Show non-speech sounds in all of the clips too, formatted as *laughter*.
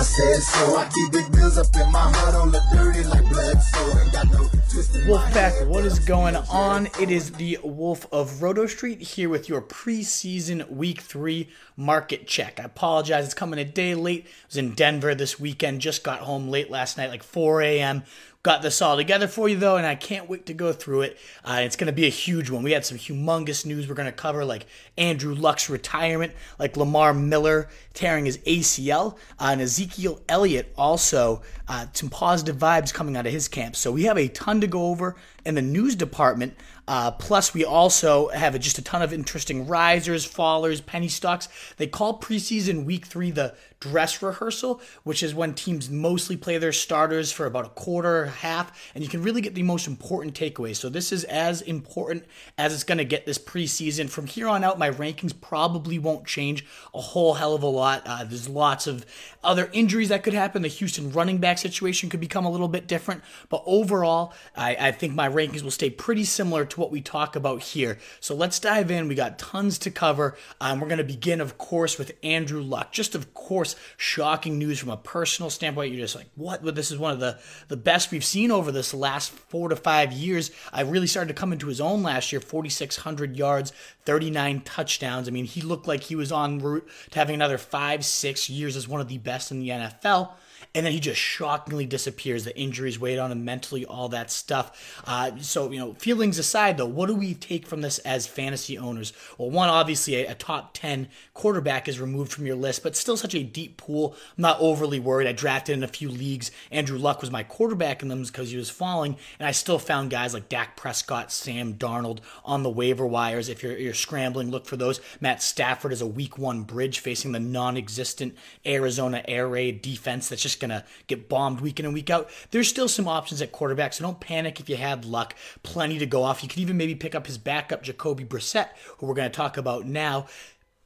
I said so. I keep big bills up in my hood on the dirty like blood. So ain't got no twisted. Wolfpack, what is going on? It is the Wolf of Roto Street here with your preseason week three market check. I apologize, it's coming a day late. I was in Denver this weekend, just got home late last night, like 4 a.m. Got this all together for you though, and I can't wait to go through it. Uh, it's going to be a huge one. We had some humongous news we're going to cover, like Andrew Luck's retirement, like Lamar Miller tearing his ACL, uh, and Ezekiel Elliott also uh, some positive vibes coming out of his camp. So we have a ton to go over in the news department. Uh, plus, we also have just a ton of interesting risers, fallers, penny stocks. They call preseason week three the dress rehearsal, which is when teams mostly play their starters for about a quarter, half, and you can really get the most important takeaways. So this is as important as it's going to get this preseason. From here on out, my rankings probably won't change a whole hell of a lot. Uh, there's lots of other injuries that could happen. The Houston running back situation could become a little bit different, but overall, I, I think my rankings will stay pretty similar to what we talk about here. So let's dive in. We got tons to cover. Um, we're going to begin, of course, with Andrew Luck. Just, of course, shocking news from a personal standpoint. You're just like, what? But this is one of the, the best we've seen over this last four to five years. I really started to come into his own last year 4,600 yards, 39 touchdowns. I mean, he looked like he was on route to having another five, six years as one of the best in the NFL and then he just shockingly disappears. The injuries weighed on him mentally, all that stuff. Uh, so, you know, feelings aside, though, what do we take from this as fantasy owners? Well, one, obviously, a, a top 10 quarterback is removed from your list, but still such a deep pool. I'm not overly worried. I drafted in a few leagues. Andrew Luck was my quarterback in them because he was falling, and I still found guys like Dak Prescott, Sam Darnold on the waiver wires. If you're, you're scrambling, look for those. Matt Stafford is a week one bridge facing the non existent Arizona Air Raid defense that's just going to get bombed week in and week out. There's still some options at quarterback, so don't panic if you had luck. Plenty to go off. You could even maybe pick up his backup, Jacoby Brissett, who we're going to talk about now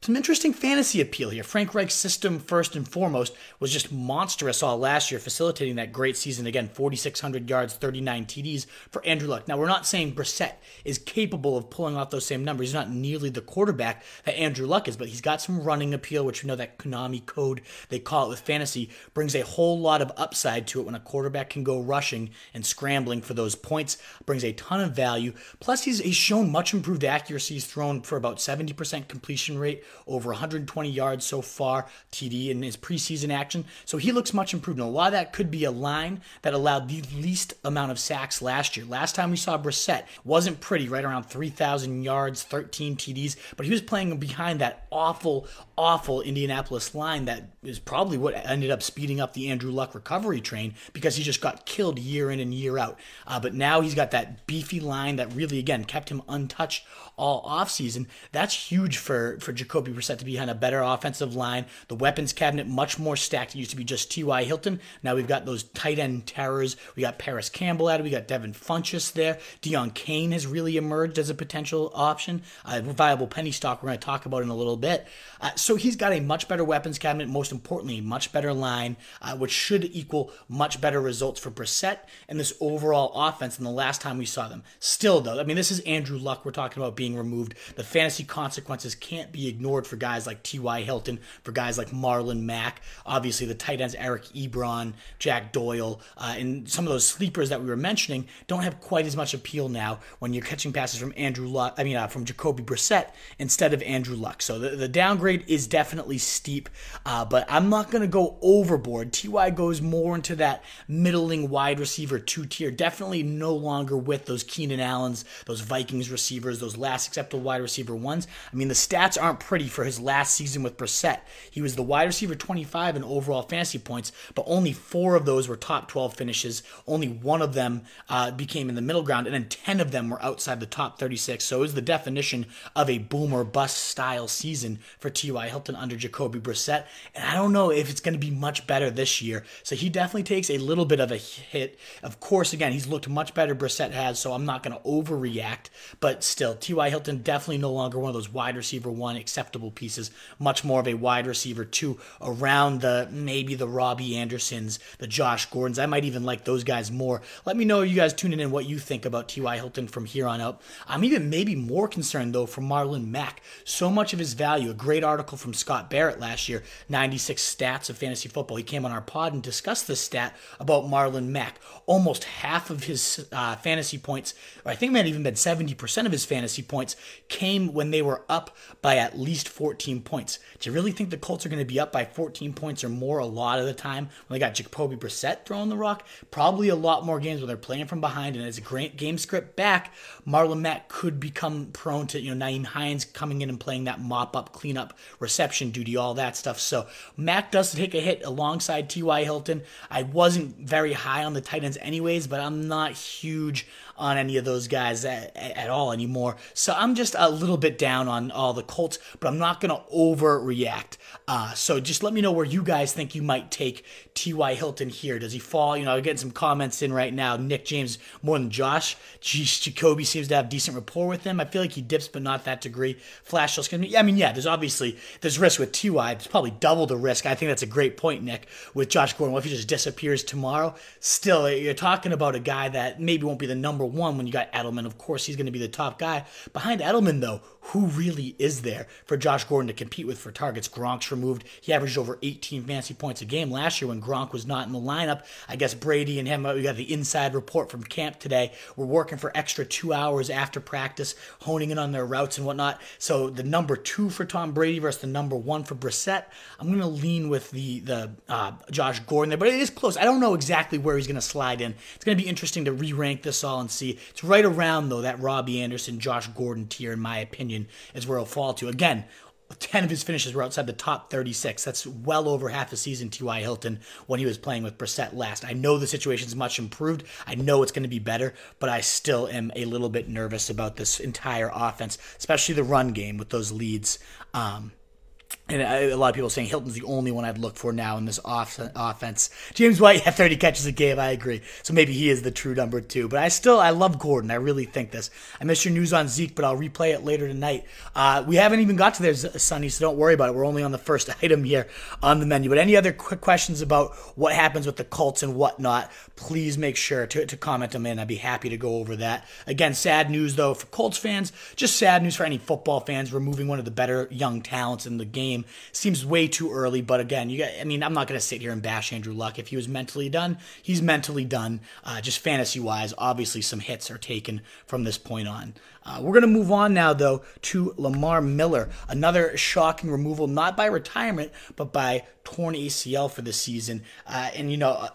some interesting fantasy appeal here. Frank Reich's system, first and foremost, was just monstrous all last year, facilitating that great season. Again, 4,600 yards, 39 TDs for Andrew Luck. Now, we're not saying Brissett is capable of pulling off those same numbers. He's not nearly the quarterback that Andrew Luck is, but he's got some running appeal, which we know that Konami code, they call it with fantasy, brings a whole lot of upside to it when a quarterback can go rushing and scrambling for those points, brings a ton of value. Plus, he's, he's shown much improved accuracy. He's thrown for about 70% completion rate over 120 yards so far, TD in his preseason action. So he looks much improved. And a lot of that could be a line that allowed the least amount of sacks last year. Last time we saw Brissett wasn't pretty, right around 3,000 yards, 13 TDs, but he was playing behind that awful, awful Indianapolis line that is probably what ended up speeding up the Andrew Luck recovery train because he just got killed year in and year out. Uh, but now he's got that beefy line that really, again, kept him untouched all offseason. That's huge for, for Jacoby Brissett to be behind a better offensive line. The weapons cabinet much more stacked. It used to be just T.Y. Hilton. Now we've got those tight end terrors. We got Parris Campbell it. We got Devin Funchess there. Deon Cain has really emerged as a potential option. A viable penny stock we're going to talk about in a little bit. Uh, so he's got a much better weapons cabinet. Most importantly, much better line, uh, which should equal much better results for Brissett and this overall offense than the last time we saw them. Still, though, I mean, this is Andrew Luck we're talking about being removed. The fantasy consequences can't be ignored for guys like T.Y. Hilton, for guys like Marlon Mack. Obviously, the tight ends Eric Ebron, Jack Doyle, uh, and some of those sleepers that we were mentioning don't have quite as much appeal now when you're catching passes from Andrew Luck, I mean, uh, from Jacoby Brissett instead of Andrew Luck. So the, the downgrade is definitely steep, uh, but I'm not going to go overboard. Ty goes more into that middling wide receiver two tier. Definitely no longer with those Keenan Allens, those Vikings receivers, those last acceptable wide receiver ones. I mean, the stats aren't pretty for his last season with Brissett. He was the wide receiver 25 in overall fantasy points, but only four of those were top 12 finishes. Only one of them uh, became in the middle ground, and then 10 of them were outside the top 36. So it was the definition of a boomer bust style season for T.Y. Hilton under Jacoby Brissett. And I don't know if it's going to be much better this year. So he definitely takes a little bit of a hit. Of course, again, he's looked much better, Brissett has, so I'm not going to overreact. But still, T.Y. Hilton definitely no longer one of those wide receiver one acceptable pieces, much more of a wide receiver two around the maybe the Robby Andersons, the Josh Gordons. I might even like those guys more. Let me know, you guys tuning in, what you think about T.Y. Hilton from here on out. I'm even maybe more concerned, though, for Marlon Mack. So much of his value, a great article from Scott Barrett last year, 96 stats of fantasy football. He came on our pod and discussed this stat about Marlon Mack. Almost half of his uh, fantasy points, or I think it might have even been 70% of his fantasy points, came when they were up by at least 14 points. Do you really think the Colts are going to be up by 14 points or more a lot of the time when they got Jacoby Brissett throwing the rock? Probably a lot more games where they're playing from behind, and as a great game script back, Marlon Mack could become prone to, you know, Nyheim Hines coming in and playing that mop up, clean up, reception duty, all that stuff. So Mack does take a hit alongside T.Y. Hilton. I wasn't very high on the Titans anyways, but I'm not huge on any of those guys at, at, all anymore. So I'm just a little bit down on all the Colts, but I'm not going to overreact. Uh, so just let me know where you guys think you might take T.Y. Hilton here. Does he fall? You know, I'm getting some comments in right now. Nick James more than Josh. Geez, Jacoby seems to have decent rapport with him. I feel like he dips, but not that degree. Flash sales I mean, yeah, there's obviously there's risk with T.Y. There's probably double the risk. I think that's a great point, Nick, with Josh Gordon. What if he just disappears tomorrow? Still, you're talking about a guy that maybe won't be the number one when you got Edelman. Of course, he's going to be the top guy. Behind Edelman, though, who really is there for Josh Gordon to compete with for targets? Gronk's removed. He averaged over 18 fantasy points a game last year when Gronk was not in the lineup. I guess Brady and him, we got the inside report from camp today. We're working for extra two hours after practice, honing in on their routes and whatnot. So the number two for Tom Brady versus the number one for Brissett. I'm going to lean with the the uh, Josh Gordon there, but it is close. I don't know exactly where he's going to slide in. It's going to be interesting to re-rank this all and see. It's right around though that Robby Anderson, Josh Gordon tier, in my opinion, is where he'll fall to. Again, 10 of his finishes were outside the top 36. That's well over half a season T.Y. Hilton when he was playing with Brissett last. I know the situation's much improved. I know it's going to be better, but I still am a little bit nervous about this entire offense, especially the run game with those leads. Um, and a lot of people saying Hilton's the only one I'd look for now in this off- offense. James White *laughs* had 30 catches a game. I agree. So maybe he is the true number two. But I still, I love Gordon. I really think this. I missed your news on Zeke, but I'll replay it later tonight. Uh, we haven't even got to there, Sonny, so don't worry about it. We're only on the first *laughs* item here on the menu. But any other quick questions about what happens with the Colts and whatnot, please make sure to, to comment them in. I'd be happy to go over that. Again, sad news though for Colts fans. Just sad news for any football fans. Removing one of the better young talents in the game game seems way too early. But again, you got, I mean, I'm not going to sit here and bash Andrew Luck. If he was mentally done, he's mentally done. Uh, just fantasy wise, obviously some hits are taken from this point on. Uh, we're going to move on now, though, to Lamar Miller. Another shocking removal, not by retirement, but by torn ACL for the season. Uh, and, you know, uh,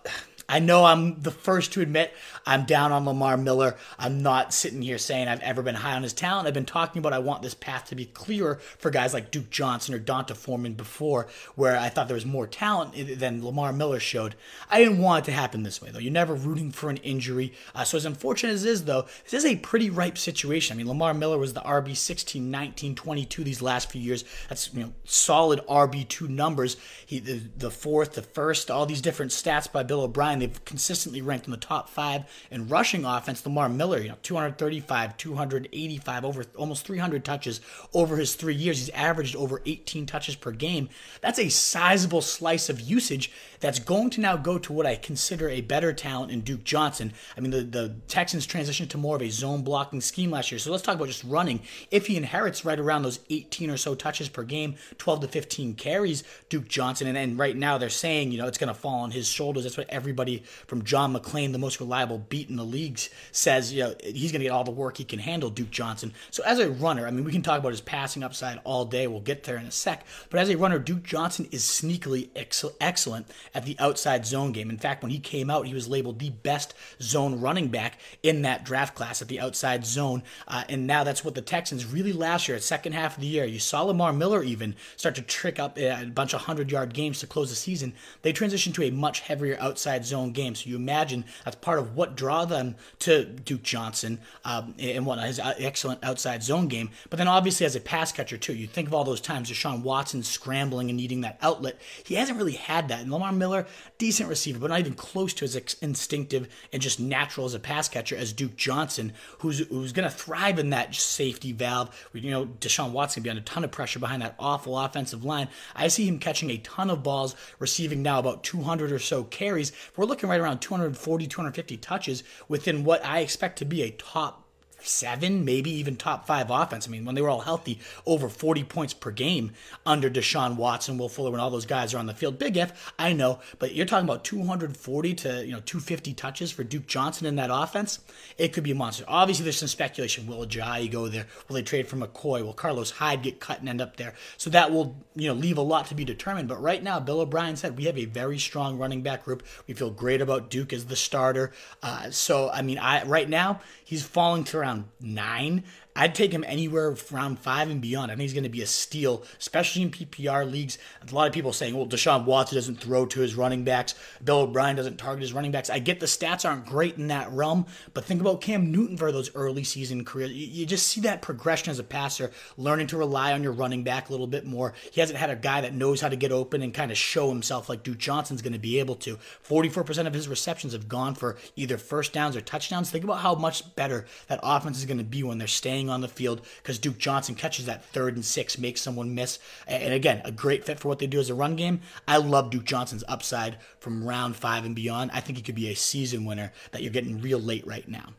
I know I'm the first to admit I'm down on Lamar Miller. I'm not sitting here saying I've ever been high on his talent. I've been talking about I want this path to be clearer for guys like Duke Johnson or D'Onta Foreman before, where I thought there was more talent than Lamar Miller showed. I didn't want it to happen this way, though. You're never rooting for an injury. Uh, so, as unfortunate as it is, though, this is a pretty ripe situation. I mean, Lamar Miller was the RB 16, 19, 22 these last few years. That's, you know, solid RB2 numbers. He, the, the fourth, the first, all these different stats by Bill O'Brien, they've consistently ranked in the top five in rushing offense, Lamar Miller, you know, 235, 285, over almost 300 touches over his three years. He's averaged over 18 touches per game. That's a sizable slice of usage that's going to now go to what I consider a better talent in Duke Johnson. I mean, the, the Texans transitioned to more of a zone blocking scheme last year. So let's talk about just running. If he inherits right around those 18 or so touches per game, 12 to 15 carries, Duke Johnson, and, and right now they're saying, you know, it's going to fall on his shoulders. That's what everybody everybody from John McClain, the most reliable beat in the leagues, says you know he's going to get all the work he can handle. Duke Johnson. So as a runner, I mean, we can talk about his passing upside all day. We'll get there in a sec. But as a runner, Duke Johnson is sneakily ex- excellent at the outside zone game. In fact, when he came out, he was labeled the best zone running back in that draft class at the outside zone. Uh, and now that's what the Texans really last year, at second half of the year, you saw Lamar Miller even start to trick up a bunch of hundred yard games to close the season. They transitioned to a much heavier outside zone game. So you imagine that's part of what draw them to Duke Johnson um, and what his excellent outside zone game. But then obviously as a pass catcher too, you think of all those times Deshaun Watson scrambling and needing that outlet. He hasn't really had that. And Lamar Miller, decent receiver, but not even close to as instinctive and just natural as a pass catcher as Duke Johnson, who's who's going to thrive in that safety valve. You know, Deshaun Watson be under a ton of pressure behind that awful offensive line. I see him catching a ton of balls, receiving now about 200 or so carries. We're looking right around 240, 250 touches within what I expect to be a top seven, maybe even top five offense. I mean, when they were all healthy, over 40 points per game under Deshaun Watson, Will Fuller, when all those guys are on the field. Big if, I know, but you're talking about 240 to you know 250 touches for Duke Johnson in that offense. It could be a monster. Obviously, there's some speculation. Will Ajayi go there? Will they trade for McCoy? Will Carlos Hyde get cut and end up there? So that will you know leave a lot to be determined. But right now, Bill O'Brien said we have a very strong running back group. We feel great about Duke as the starter. Uh, so I mean, I right now he's falling to around nine. I'd take him anywhere round five and beyond. I think he's going to be a steal, especially in PPR leagues. A lot of people saying, well, Deshaun Watson doesn't throw to his running backs. Bill O'Brien doesn't target his running backs. I get the stats aren't great in that realm, but think about Cam Newton for those early season careers. You, just see that progression as a passer, learning to rely on your running back a little bit more. He hasn't had a guy that knows how to get open and kind of show himself like Duke Johnson's going to be able to. 44% of his receptions have gone for either first downs or touchdowns. Think about how much better that offense is going to be when they're staying on the field because Duke Johnson catches that third and six, makes someone miss. And again, a great fit for what they do as a run game. I love Duke Johnson's upside from round five and beyond. I think he could be a season winner that you're getting real late right now.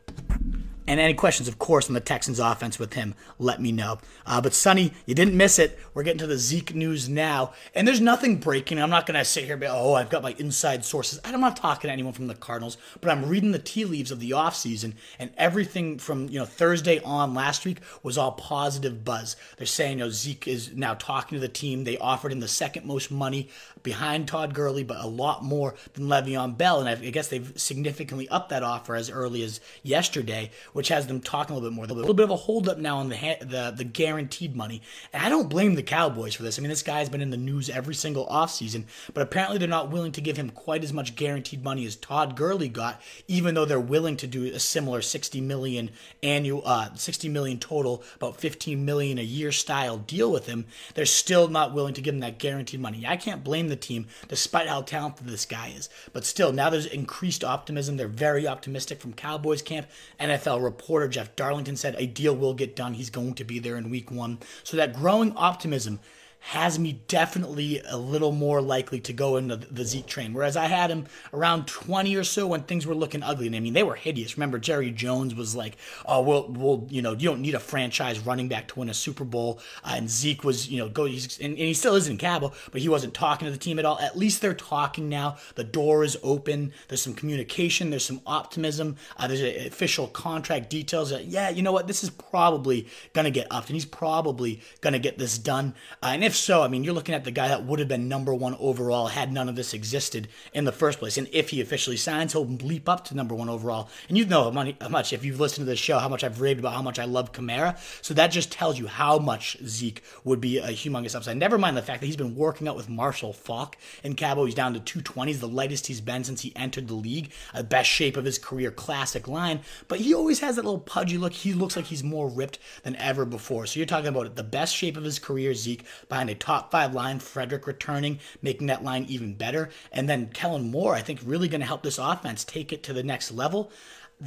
And any questions, of course, on the Texans offense with him, let me know. Uh, but Sonny, you didn't miss it. We're getting to the Zeke news now. And there's nothing breaking. I'm not going to sit here and be, oh, I've got my inside sources. I'm not talking to talk to anyone from the Cardinals, but I'm reading the tea leaves of the offseason. And everything from you know Thursday on last week was all positive buzz. They're saying you know, Zeke is now talking to the team. They offered him the second most money behind Todd Gurley, but a lot more than Le'Veon Bell. And I guess they've significantly upped that offer as early as yesterday, which has them talking a little bit more. A little bit of a holdup now on the the the guaranteed money. And I don't blame the Cowboys for this. I mean, this guy's been in the news every single offseason, but apparently they're not willing to give him quite as much guaranteed money as Todd Gurley got, even though they're willing to do a similar 60 million annual, uh, 60 million total, about 15 million a year style deal with him. They're still not willing to give him that guaranteed money. I can't blame the team, despite how talented this guy is. But still, now there's increased optimism. They're very optimistic from Cowboys camp. NFL reporter Jeff Darlington said a deal will get done. He's going to be there in week one. So that growing optimism has me definitely a little more likely to go into the Zeke train. Whereas I had him around 20 or so when things were looking ugly. And I mean, they were hideous. Remember, Jerry Jones was like, oh, well, well you know, you don't need a franchise running back to win a Super Bowl. Uh, and Zeke was, you know, go, and, and, he still is in Cabo, but he wasn't talking to the team at all. At least they're talking now. The door is open. There's some communication. There's some optimism. Uh, there's a, official contract details that, yeah, you know what, this is probably going to get upped. And he's probably going to get this done. Uh, and if if so, I mean, you're looking at the guy that would have been number one overall had none of this existed in the first place. And if he officially signs, he'll leap up to number one overall. And you know how much, if you've listened to this show, how much I've raved about how much I love Kamara. So that just tells you how much Zeke would be a humongous upside. Never mind the fact that he's been working out with Marshall Faulk in Cabo. He's down to 220s, the lightest he's been since he entered the league. A best shape of his career, classic line. But he always has that little pudgy look. He looks like he's more ripped than ever before. So you're talking about the best shape of his career, Zeke, by a top five line, Frederick returning, making that line even better. And then Kellen Moore, I think, really going to help this offense take it to the next level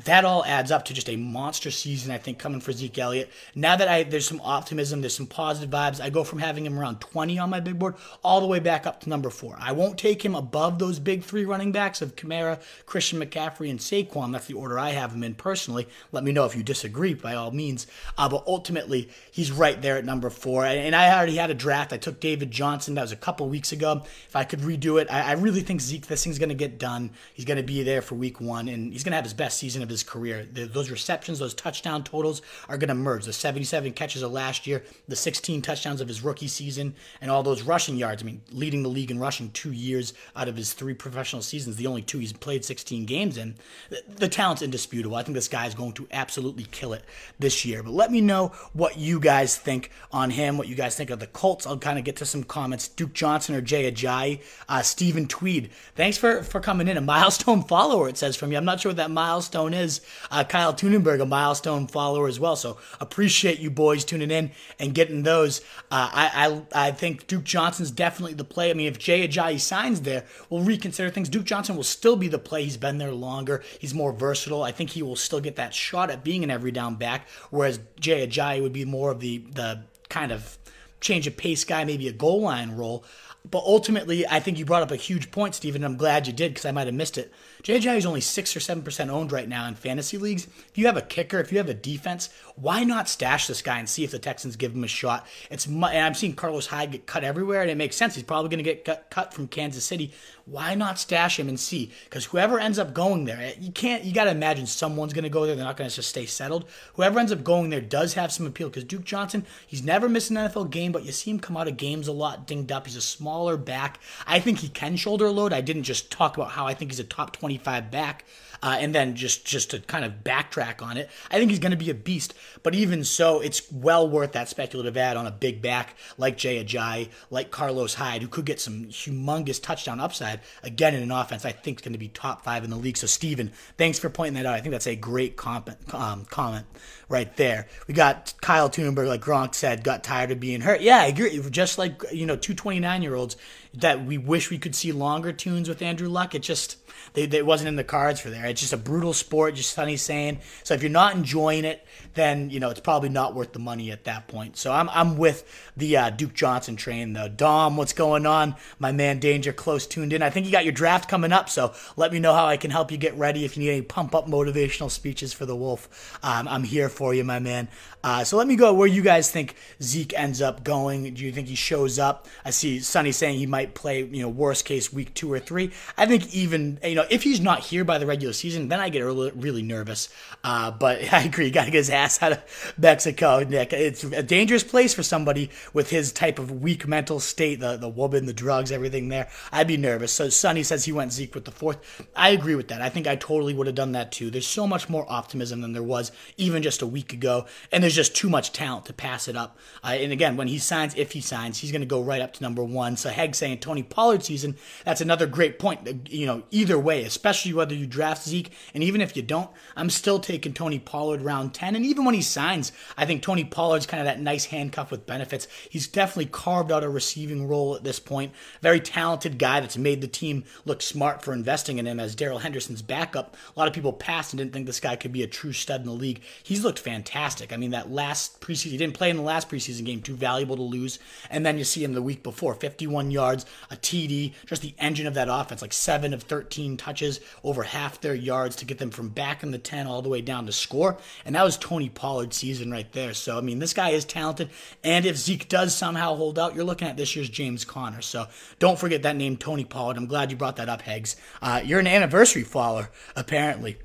that all adds up to just a monster season, I think, coming for Zeke Elliott. Now that I there's some optimism, there's some positive vibes. I go from having him around 20 on my big board all the way back up to number four. I won't take him above those big three running backs of Kamara, Christian McCaffrey, and Saquon. That's the order I have him in personally. Let me know if you disagree, by all means. Uh, but ultimately, he's right there at number four. And, I already had a draft. I took David Johnson. That was a couple weeks ago. If I could redo it, I, I really think Zeke, this thing's going to get done. He's going to be there for week one, and he's going to have his best season of his career. Those receptions, those touchdown totals are going to merge. The 77 catches of last year, the 16 touchdowns of his rookie season, and all those rushing yards. I mean, leading the league in rushing two years out of his three professional seasons, the only two he's played 16 games in. The, the talent's indisputable. I think this guy is going to absolutely kill it this year. But let me know what you guys think on him, what you guys think of the Colts. I'll kind of get to some comments. Duke Johnson or Jay Ajayi, uh, Stephen Tweed. Thanks for, for coming in. A milestone follower, it says from you. I'm not sure what that milestone is. Uh, Kyle Tunenberg, a milestone follower as well. So appreciate you boys tuning in and getting those. Uh, I, I I think Duke Johnson's definitely the play. I mean, if Jay Ajayi signs there, we'll reconsider things. Duke Johnson will still be the play. He's been there longer. He's more versatile. I think he will still get that shot at being an every down back, whereas Jay Ajayi would be more of the the kind of change of pace guy, maybe a goal line role. But ultimately, I think you brought up a huge point, Stephen. I'm glad you did because I might have missed it. JJ is only 6 or 7% owned right now in fantasy leagues. If you have a kicker, if you have a defense, why not stash this guy and see if the Texans give him a shot? It's and I'm seeing Carlos Hyde get cut everywhere, and it makes sense. He's probably going to get cut from Kansas City. Why not stash him and see? Because whoever ends up going there, eh, you can't. You got to imagine someone's going to go there. They're not going to just stay settled. Whoever ends up going there does have some appeal. Because Duke Johnson, he's never missed an NFL game, but you see him come out of games a lot dinged up. He's a smaller back. I think he can shoulder load. I didn't just talk about how I think he's a top 25 back uh, and then just just to kind of backtrack on it, I think he's going to be a beast. But even so, it's well worth that speculative ad on a big back like Jay Ajayi, like Carlos Hyde, who could get some humongous touchdown upside again in an offense I think is going to be top five in the league. So Steven, thanks for pointing that out. I think that's a great comment, um, comment right there. We got Kyle Tunenberg, like Gronk said, got tired of being hurt. Yeah, I agree. Just like you know, two 29 year olds that we wish we could see longer tunes with Andrew Luck. It just they, they, it wasn't in the cards for there. It's just a brutal sport, just Sonny saying. So if you're not enjoying it, then you know it's probably not worth the money at that point. So I'm I'm with the uh, Duke Johnson train though. Dom, what's going on? My man Danger close tuned in. I think you got your draft coming up, so let me know how I can help you get ready. If you need any pump up motivational speeches for the Wolf, um, I'm here for you, my man. Uh, so let me go where you guys think Zeke ends up going. Do you think he shows up? I see Sonny saying he might play, you know, worst case week two or three. I think even you know if he's not here by the regular season, then I get really nervous. Uh, but *laughs* I agree, got to get his ass out of Mexico, Nick. It's a dangerous place for somebody with his type of weak mental state, the the woman, the drugs, everything there. I'd be nervous. So Sonny says he went Zeke with the fourth. I agree with that. I think I totally would have done that too. There's so much more optimism than there was even just a week ago, and there's there's just too much talent to pass it up. Uh, and again, when he signs, if he signs, he's going to go right up to number one. So Heg saying Tony Pollard season, that's another great point. You know, either way, especially whether you draft Zeke, and even if you don't, I'm still taking Tony Pollard round 10. And even when he signs, I think Tony Pollard's kind of that nice handcuff with benefits. He's definitely carved out a receiving role at this point. Very talented guy that's made the team look smart for investing in him as Darrell Henderson's backup. A lot of people passed and didn't think this guy could be a true stud in the league. He's looked fantastic. I mean, that that last preseason. He didn't play in the last preseason game, too valuable to lose. And then you see him the week before 51 yards, a TD, just the engine of that offense, like 7 of 13 touches, over half their yards to get them from back in the 10 all the way down to score. And that was Tony Pollard's season right there. So, I mean, this guy is talented. And if Zeke does somehow hold out, you're looking at this year's James Conner. So don't forget that name, Tony Pollard. I'm glad you brought that up, Heggs. Uh, you're an anniversary follower, apparently.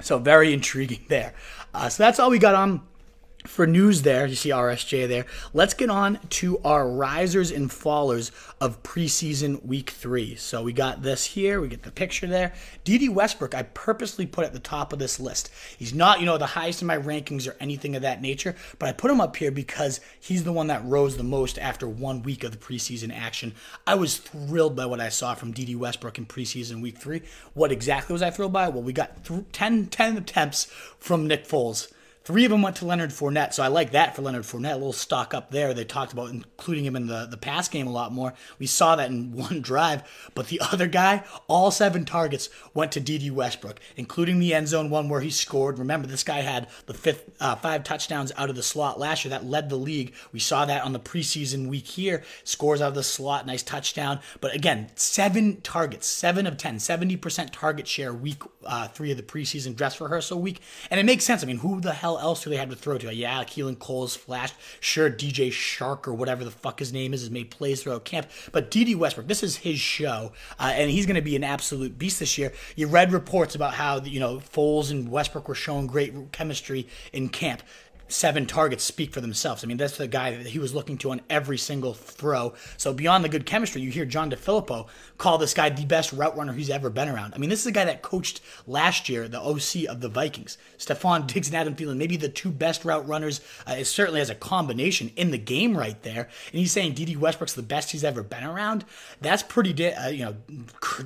So very intriguing there. Uh, so that's all we got on for news there, you see RSJ there. Let's get on to our risers and fallers of preseason week three. So we got this here, we get the picture there. Dede Westbrook, I purposely put at the top of this list. He's not, you know, the highest in my rankings or anything of that nature, but I put him up here because he's the one that rose the most after one week of the preseason action. I was thrilled by what I saw from Dede Westbrook in preseason week three. What exactly was I thrilled by? Well, we got th- 10, 10 attempts from Nick Foles Three of them went to Leonard Fournette, so I like that for Leonard Fournette. A little stock up there. They talked about including him in the, the pass game a lot more. We saw that in *laughs* one drive. But the other guy, all seven targets went to Dede Westbrook, including the end zone one where he scored. Remember, this guy had the fifth uh, five touchdowns out of the slot last year. That led the league. We saw that on the preseason week here. Scores out of the slot, nice touchdown. But again, seven targets, seven of 10, 70% target share week uh, three of the preseason dress rehearsal week. And it makes sense. I mean, who the hell else do they have to throw to? Yeah, Keelan Cole's flashed. Sure, DJ Chark or whatever the fuck his name is has made plays throughout camp. But Dede Westbrook, this is his show, uh, and he's going to be an absolute beast this year. You read reports about how you know Foles and Westbrook were showing great chemistry in camp seven targets speak for themselves. I mean, that's the guy that he was looking to on every single throw. So beyond the good chemistry, you hear John DeFilippo call this guy the best route runner he's ever been around. I mean, this is a guy that coached last year the OC of the Vikings. Stefon *laughs* Diggs and Adam Thielen, maybe the two best route runners, uh, certainly as a combination in the game right there. And he's saying Dede Westbrook's the best he's ever been around. That's pretty, da- uh, you know,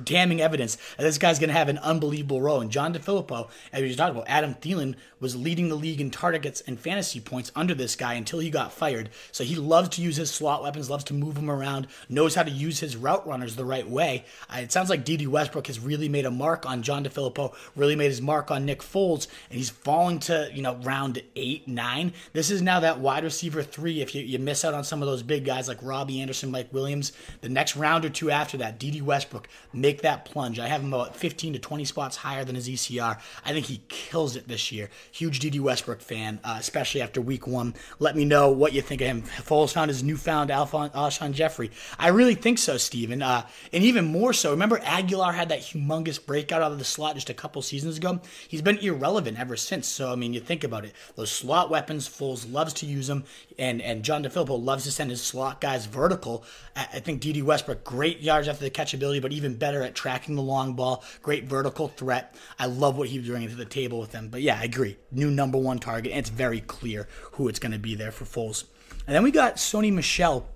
damning evidence that this guy's going to have an unbelievable role. And John DeFilippo, as we talked about, Adam Thielen was leading the league in targets and fantasy fantasy points under this guy until he got fired. So he loves to use his slot weapons, loves to move them around, knows how to use his route runners the right way. It sounds like Dede Westbrook has really made a mark on John DeFilippo, really made his mark on Nick Foles, and he's falling to, you know, round eight, nine. This is now that wide receiver three. If you, you miss out on some of those big guys like Robby Anderson, Mike Williams, the next round or two after that, Dede Westbrook, make that plunge. I have him about 15 to 20 spots higher than his ECR. I think he kills it this year. Huge Dede Westbrook fan, uh, especially especially after week one. Let me know what you think of him. Foles found his newfound Alshon Jeffery. I really think so, Steven. Uh, and even more so, remember Agholor had that humongous breakout out of the slot just a couple seasons ago? He's been irrelevant ever since. So, I mean, you think about it. Those slot weapons, Foles loves to use them, and, and John DeFilippo loves to send his slot guys vertical. I, I think Dede Westbrook, great yards after the catchability, but even better at tracking the long ball, great vertical threat. I love what he's bringing to the table with them. But yeah, I agree. New number one target, and it's very clear who it's going to be there for Foles. And then we got Sony Michel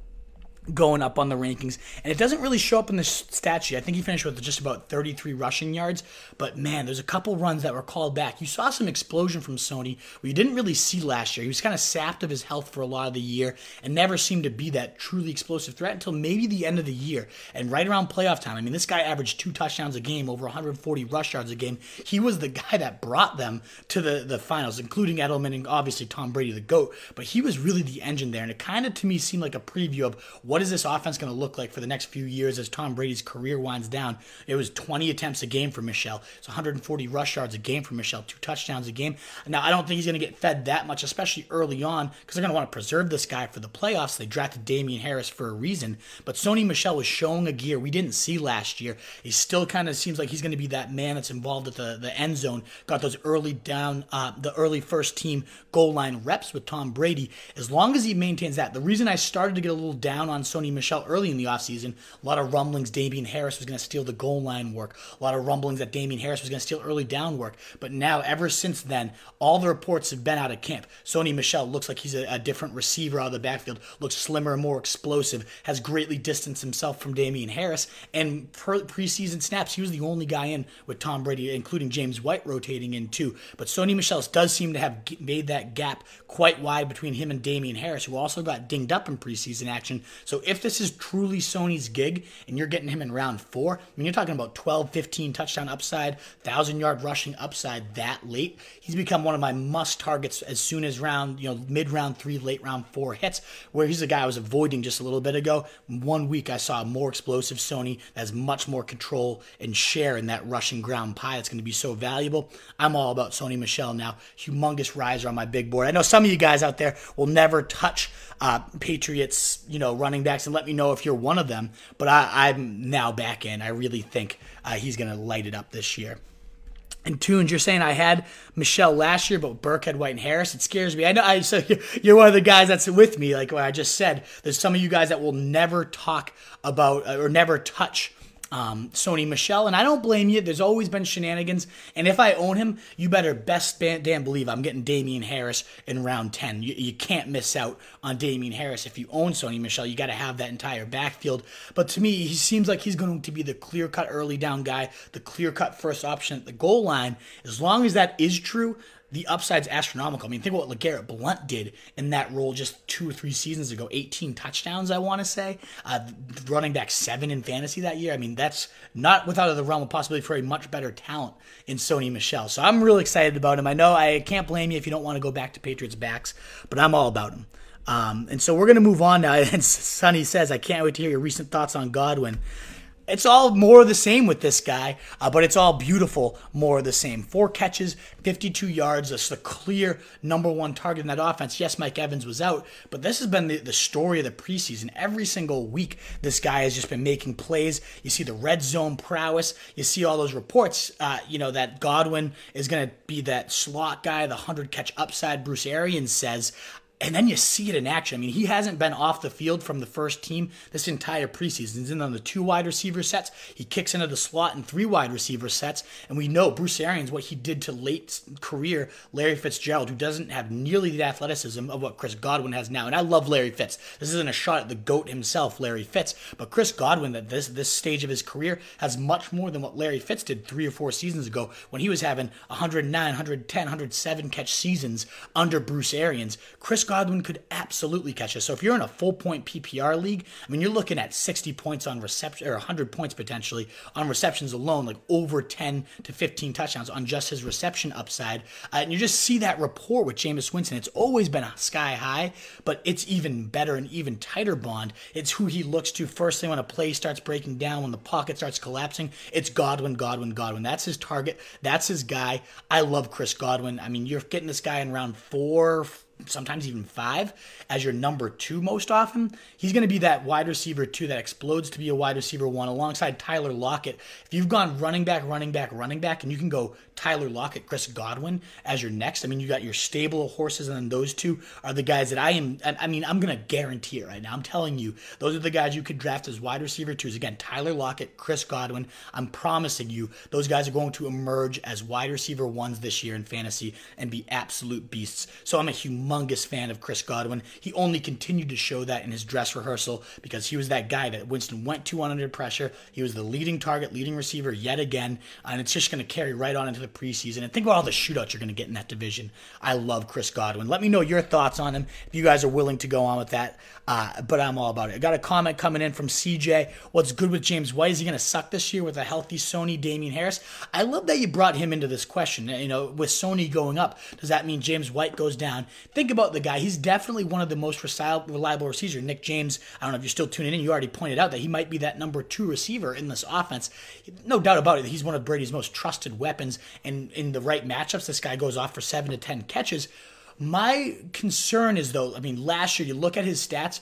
going up on the rankings. And it doesn't really show up in the stat sheet. I think he finished with just about 33 rushing yards. But man, there's a couple runs that were called back. You saw some explosion from Sony you didn't really see last year. He was kind of sapped of his health for a lot of the year and never seemed to be that truly explosive threat until maybe the end of the year. And right around playoff time, I mean, this guy averaged two touchdowns a game, over 140 rush yards a game. He was the guy that brought them to the, the finals, including Edelman and obviously Tom Brady, the GOAT. But he was really the engine there. And it kind of, to me, seemed like a preview of what is this offense going to look like for the next few years as Tom Brady's career winds down? It was 20 attempts a game for Michel. It's 140 rush yards a game for Michel, two touchdowns a game. Now, I don't think he's going to get fed that much, especially early on, because they're going to want to preserve this guy for the playoffs. They drafted Damien Harris for a reason. But Sony Michel was showing a gear we didn't see last year. He still kind of seems like he's going to be that man that's involved at the, the end zone, got those early down, uh, the early first team goal line reps with Tom Brady. As long as he maintains that, the reason I started to get a little down on Sony Michel Michel early in the offseason. A lot of rumblings Damien Harris was going to steal the goal line work. A lot of rumblings that Damien Harris was going to steal early down work. But now, ever since then, all the reports have been out of camp. Sony Michel looks like he's a, a different receiver out of the backfield, looks slimmer, more explosive, has greatly distanced himself from Damien Harris. And preseason snaps, he was the only guy in with Tom Brady, including James White rotating in too. But Sony Michel does seem to have made that gap quite wide between him and Damien Harris, who also got dinged up in preseason action. So if this is truly Sony's gig and you're getting him in round four, I mean, you're talking about 12, 15 touchdown upside, 1,000 yard rushing upside that late. He's become one of my must targets as soon as round, you know, mid round three, late round four hits, where he's a guy I was avoiding just a little bit ago. One week I saw a more explosive Sony that has much more control and share in that rushing ground pie that's going to be so valuable. I'm all about Sony Michel now. Humongous riser on my big board. I know some of you guys out there will never touch uh, Patriots, you know, running backs, and let me know if you're one of them. But I, am now back in. I really think uh, he's going to light it up this year. And Tunes, you're saying I had Michel last year, but Burkhead White, and Harris. It scares me. I know. I so you're one of the guys that's with me. Like what I just said, there's some of you guys that will never talk about or never touch um, Sony Michel. and I don't blame you. There's always been shenanigans, and if I own him, you better best damn believe I'm getting Damien Harris in round 10. You, you can't miss out on Damien Harris if you own Sony Michel, You got to have that entire backfield. But to me, he seems like he's going to be the clear cut early down guy, the clear cut first option at the goal line. As long as that is true, the upside's astronomical. I mean, think about what LeGarrette Blunt did in that role just two or three seasons ago. 18 touchdowns, I want to say. Uh, running back seven in fantasy that year. I mean, that's not without the realm of possibility for a much better talent in Sony Michel. So I'm really excited about him. I know I can't blame you if you don't want to go back to Patriots backs, but I'm all about him. Um, and so we're going to move on now. *laughs* And Sonny says, I can't wait to hear your recent thoughts on Godwin it's all more of the same with this guy, uh, but it's all beautiful, more of the same. Four catches, 52 yards. That's the clear number one target in that offense. Yes, Mike Evans was out, but this has been the, the story of the preseason. Every single week, this guy has just been making plays. You see the red zone prowess. You see all those reports, uh, you know, that Godwin is going to be that slot guy, the 100 catch upside, Bruce Arians says and then you see it in action. I mean, he hasn't been off the field from the first team this entire preseason. He's in on the two wide receiver sets. He kicks into the slot in three wide receiver sets. And we know Bruce Arians, what he did to late career Larry Fitzgerald, who doesn't have nearly the athleticism of what Chris Godwin has now. And I love Larry Fitz. This isn't a shot at the GOAT himself, Larry Fitz. But Chris Godwin, at this, this stage of his career, has much more than what Larry Fitz did three or four seasons ago when he was having 109, 110, 107 catch seasons under Bruce Arians. Chris Godwin could absolutely catch us. So if you're in a full point PPR league, I mean, you're looking at 60 points on reception or 100 points potentially on receptions alone, like over 10 to 15 touchdowns on just his reception upside. Uh, and you just see that rapport with Jameis Winston. It's always been sky high, but it's even better and even tighter bond. It's who he looks to first thing when a play starts breaking down, when the pocket starts collapsing. It's Godwin, Godwin, Godwin. That's his target. That's his guy. I love Chris Godwin. I mean, you're getting this guy in round four, sometimes even five as your number two most often. He's going to be that wide receiver two that explodes to be a wide receiver one alongside Tyler Lockett. If you've gone running back, running back, running back, and you can go Tyler Lockett, Chris Godwin as your next, I mean, you got your stable of horses, and then those two are the guys that I am. I mean, I'm going to guarantee it right now. I'm telling you, those are the guys you could draft as wide receiver twos. Again, Tyler Lockett, Chris Godwin. I'm promising you, those guys are going to emerge as wide receiver ones this year in fantasy and be absolute beasts. So I'm a humongous fan of Chris Godwin. He only continued to show that in his dress rehearsal because he was that guy that Winston went to under pressure. He was the leading target, leading receiver yet again, and it's just going to carry right on into the preseason. And think about all the shootouts you're going to get in that division. I love Chris Godwin. Let me know your thoughts on him if you guys are willing to go on with that. Uh, but I'm all about it. I got a comment coming in from CJ. What's good with James White? Is he going to suck this year with a healthy Sony Damien Harris? I love that you brought him into this question. You know, with Sony going up, does that mean James White goes down? Think about the guy. He's definitely one of the most reliable receivers. Nick James, I don't know if you're still tuning in, you already pointed out that he might be that number two receiver in this offense. No doubt about it. He's one of Brady's most trusted weapons. And in the right matchups, this guy goes off for seven to 10 catches. My concern is, though, I mean, last year, you look at his stats,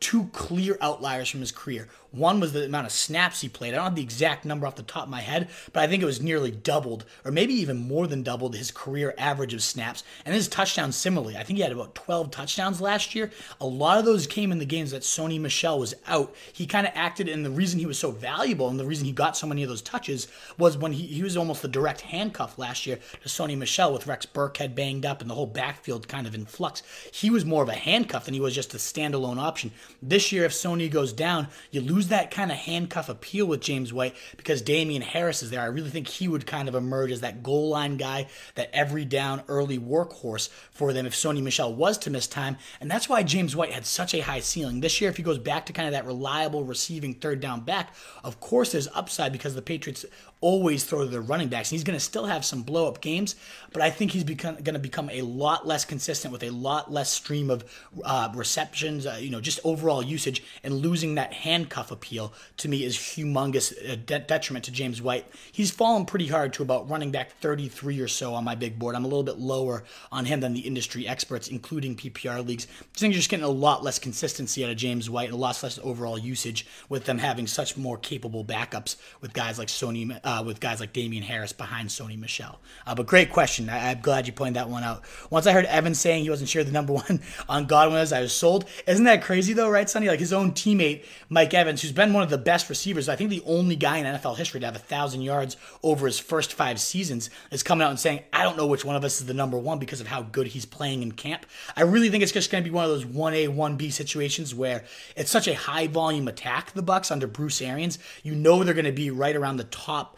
two clear outliers from his career. One was the amount of snaps he played. I don't have the exact number off the top of my head, but I think it was nearly doubled, or maybe even more than doubled his career average of snaps. And his touchdowns similarly. I think he had about 12 touchdowns last year. A lot of those came in the games that Sony Michel was out. He kind of acted, and the reason he was so valuable and the reason he got so many of those touches was when he, he was almost the direct handcuff last year to Sony Michel with Rex Burkhead banged up and the whole backfield kind of in flux. He was more of a handcuff than he was just a standalone option. This year, if Sony goes down, you lose that kind of handcuff appeal with James White because Damien Harris is there. I really think he would kind of emerge as that goal line guy, that every down early workhorse for them if Sony Michel was to miss time. And that's why James White had such a high ceiling. This year, if he goes back to kind of that reliable receiving third down back, of course there's upside because the Patriots always throw to their running backs. And he's going to still have some blow up games, but I think he's going to become a lot less consistent with a lot less stream of uh, receptions, uh, you know, just overall usage. And losing that handcuff appeal to me is humongous uh, de- detriment to James White. He's fallen pretty hard to about running back 33 or so on my big board. I'm a little bit lower on him than the industry experts, including PPR leagues. I think you're just getting a lot less consistency out of James White and a lot less overall usage with them having such more capable backups with guys like Sony uh, with guys like Damien Harris behind Sony Michel. Uh, but great question. I, am glad you pointed that one out. Once I heard Evan saying he wasn't sure the number *laughs* one on Godwin was, I was sold. Isn't that crazy though, right, Sonny? Like his own teammate Mike Evans, who's been one of the best receivers, I think the only guy in NFL history to have a thousand yards over his first five seasons, is coming out and saying, "I don't know which one of us is the number one because of how good he's playing in camp." I really think it's just going to be one of those one A one B situations where it's such a high volume attack. The Bucs under Bruce Arians, you know they're going to be right around the top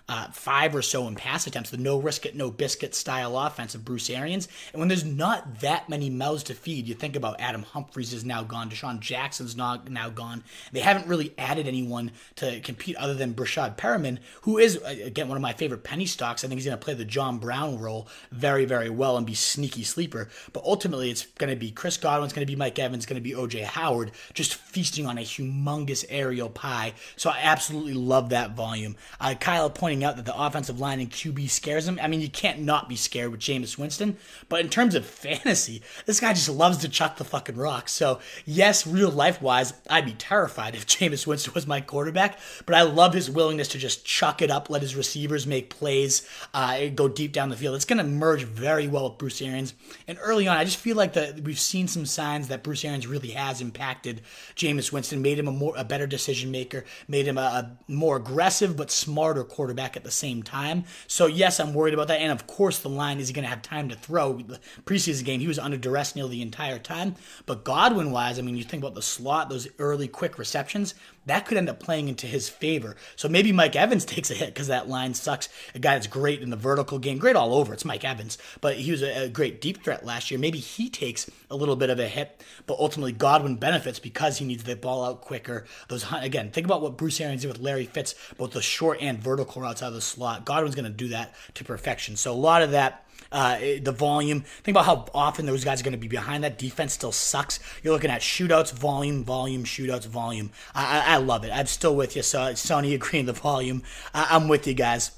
uh, five or so in pass attempts, the no risk it, no biscuit style offense of Bruce Arians. And when there's not that many mouths to feed, you think about Adam Humphries is now gone, DeSean Jackson's not now gone. They haven't really added anyone to compete other than Breshad Perriman, who is again one of my favorite penny stocks. I think he's going to play the John Brown role very, very well and be sneaky sleeper. But ultimately, it's going to be Chris Godwin's going to be Mike Evans, it's going to be OJ Howard, just feasting on a humongous aerial pie. So I absolutely love that volume. Uh, Kyle pointing out that the offensive line and QB scares him. I mean, you can't not be scared with Jameis Winston. But in terms of *laughs* fantasy, this guy just loves to chuck the fucking rock. So yes, real life wise, I'd be terrified if *laughs* Jameis Winston was my quarterback. But I love his willingness to just chuck it up, let his receivers make plays, uh, go deep down the field. It's going to merge very well with Bruce Arians. And early on, I just feel like that we've seen some signs that Bruce Arians really has impacted Jameis Winston, made him a more a better decision maker, made him a, a more aggressive but smarter quarterback at the same time. So yes, I'm worried about that. And of course, the line is he going to have time to throw. The preseason game, he was under duress nearly the entire time. But Godwin wise, I mean, you think about the slot, those early quick receptions that could end up playing into his favor. So maybe Mike Evans *laughs* takes a hit because that line sucks. A guy that's great in the vertical game, great all over. It's Mike Evans, but he was a, a, great deep threat last year. Maybe he takes a little bit of a hit, but ultimately Godwin benefits because he needs the ball out quicker. Those again, think about what Bruce Arians did with Larry Fitz, both the short and vertical routes out of the slot. Godwin's going to do that to perfection. So a lot of that uh, the volume. Think about how often those guys are going to be behind. That defense still sucks. You're looking at shootouts, volume, volume, shootouts, volume. I, I, I love it. I'm still with you. So Sony agreeing the volume. I, I'm with you guys.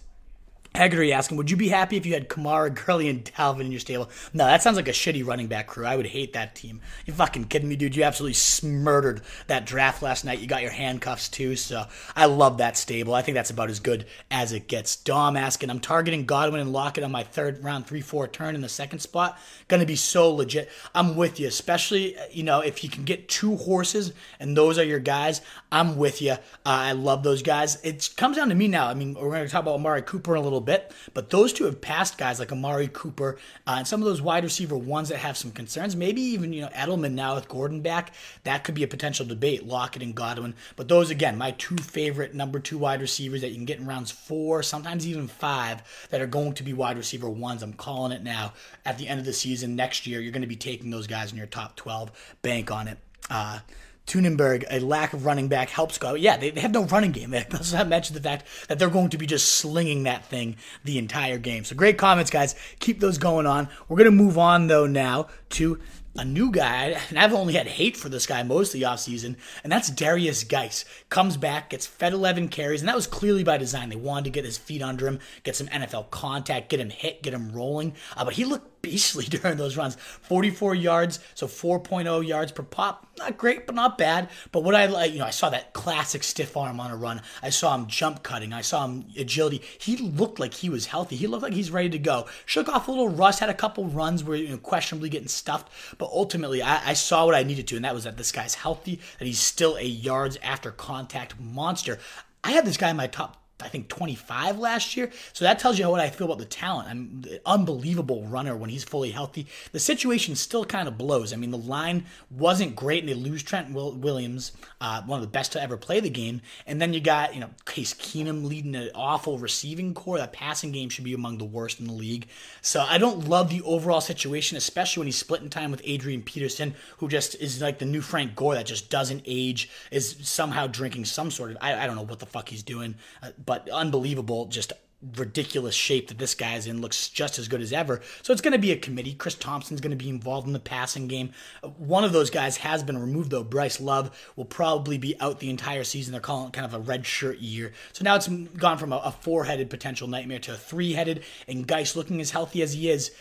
Haggerty asking, would you be happy if you had Kamara, Gurley, and Dalvin in your stable? No, that sounds like a shitty running back crew. I would hate that team. You fucking kidding me, dude? You absolutely murdered that draft last night. You got your handcuffs too, so I love that stable. I think that's about as good as it gets. Dom asking, I'm targeting Godwin and Lockett on my third round, three, four turn in the second spot. Gonna be so legit. I'm with you, especially you know if you can get two horses and those are your guys. I'm with you. Uh, I love those guys. It comes down to me now. I mean, we're gonna talk about Amari Cooper in a little bit. But those two have passed guys like Amari Cooper uh, and some of those wide receiver ones that have some concerns. Maybe even, you know, Edelman now with Gordon back. That could be a potential debate, Lockett and Godwin. But those, again, my two favorite number two wide receivers that you can get in rounds four, sometimes even five, that are going to be wide receiver ones. I'm calling it now. At the end of the season next year, you're going to be taking those guys in your top 12. Bank on it. Uh, Tunenberg, a lack of running back helps go. Yeah, they, they have no running game. *laughs* They also not mention the fact that they're going to be just slinging that thing the entire game. So great comments, guys. Keep those going on. We're going to move on, though, now to a new guy, and I've only had hate for this guy most of the offseason, and that's Darius Guice. Comes back, gets fed 11 carries, and that was clearly by design. They wanted to get his feet under him, get some NFL contact, get him hit, get him rolling. Uh, but he looked beastly *laughs* during those runs. 44 yards, so 4.0 yards per pop. Not great, but not bad. But what I like, you know, I saw that classic stiff arm on a run. I saw him jump cutting. I saw him agility. He looked like he was healthy. He looked like he's ready to go. Shook off a little rust, had a couple runs where, you know, questionably getting stuffed. But ultimately, I, I saw what I needed to, and that was that this guy's healthy, that he's still a yards after contact monster. I had this guy in my top I think 25 last year. So that tells you what I feel about the talent. I'm an unbelievable runner when he's fully healthy. The situation still kind of blows. I mean, the line wasn't great, and they lose Trent Williams, uh, one of the best to ever play the game. And then you got you know Case Keenum leading an awful receiving core. That passing game should be among the worst in the league. So I don't love the overall situation, especially when he's splitting time with Adrian Peterson, who just is like the new Frank Gore that just doesn't age, is somehow drinking some sort of I, I don't know what the fuck he's doing, uh, but unbelievable, just ridiculous shape that this guy's in looks just as good as ever. So it's going to be a committee. Chris Thompson's going to be involved in the passing game. One of those guys has been removed though. Bryce Love will probably be out the entire season. They're calling it kind of a red shirt year. So now it's gone from a, a four-headed potential nightmare to a three-headed. And Guice looking as healthy as he is.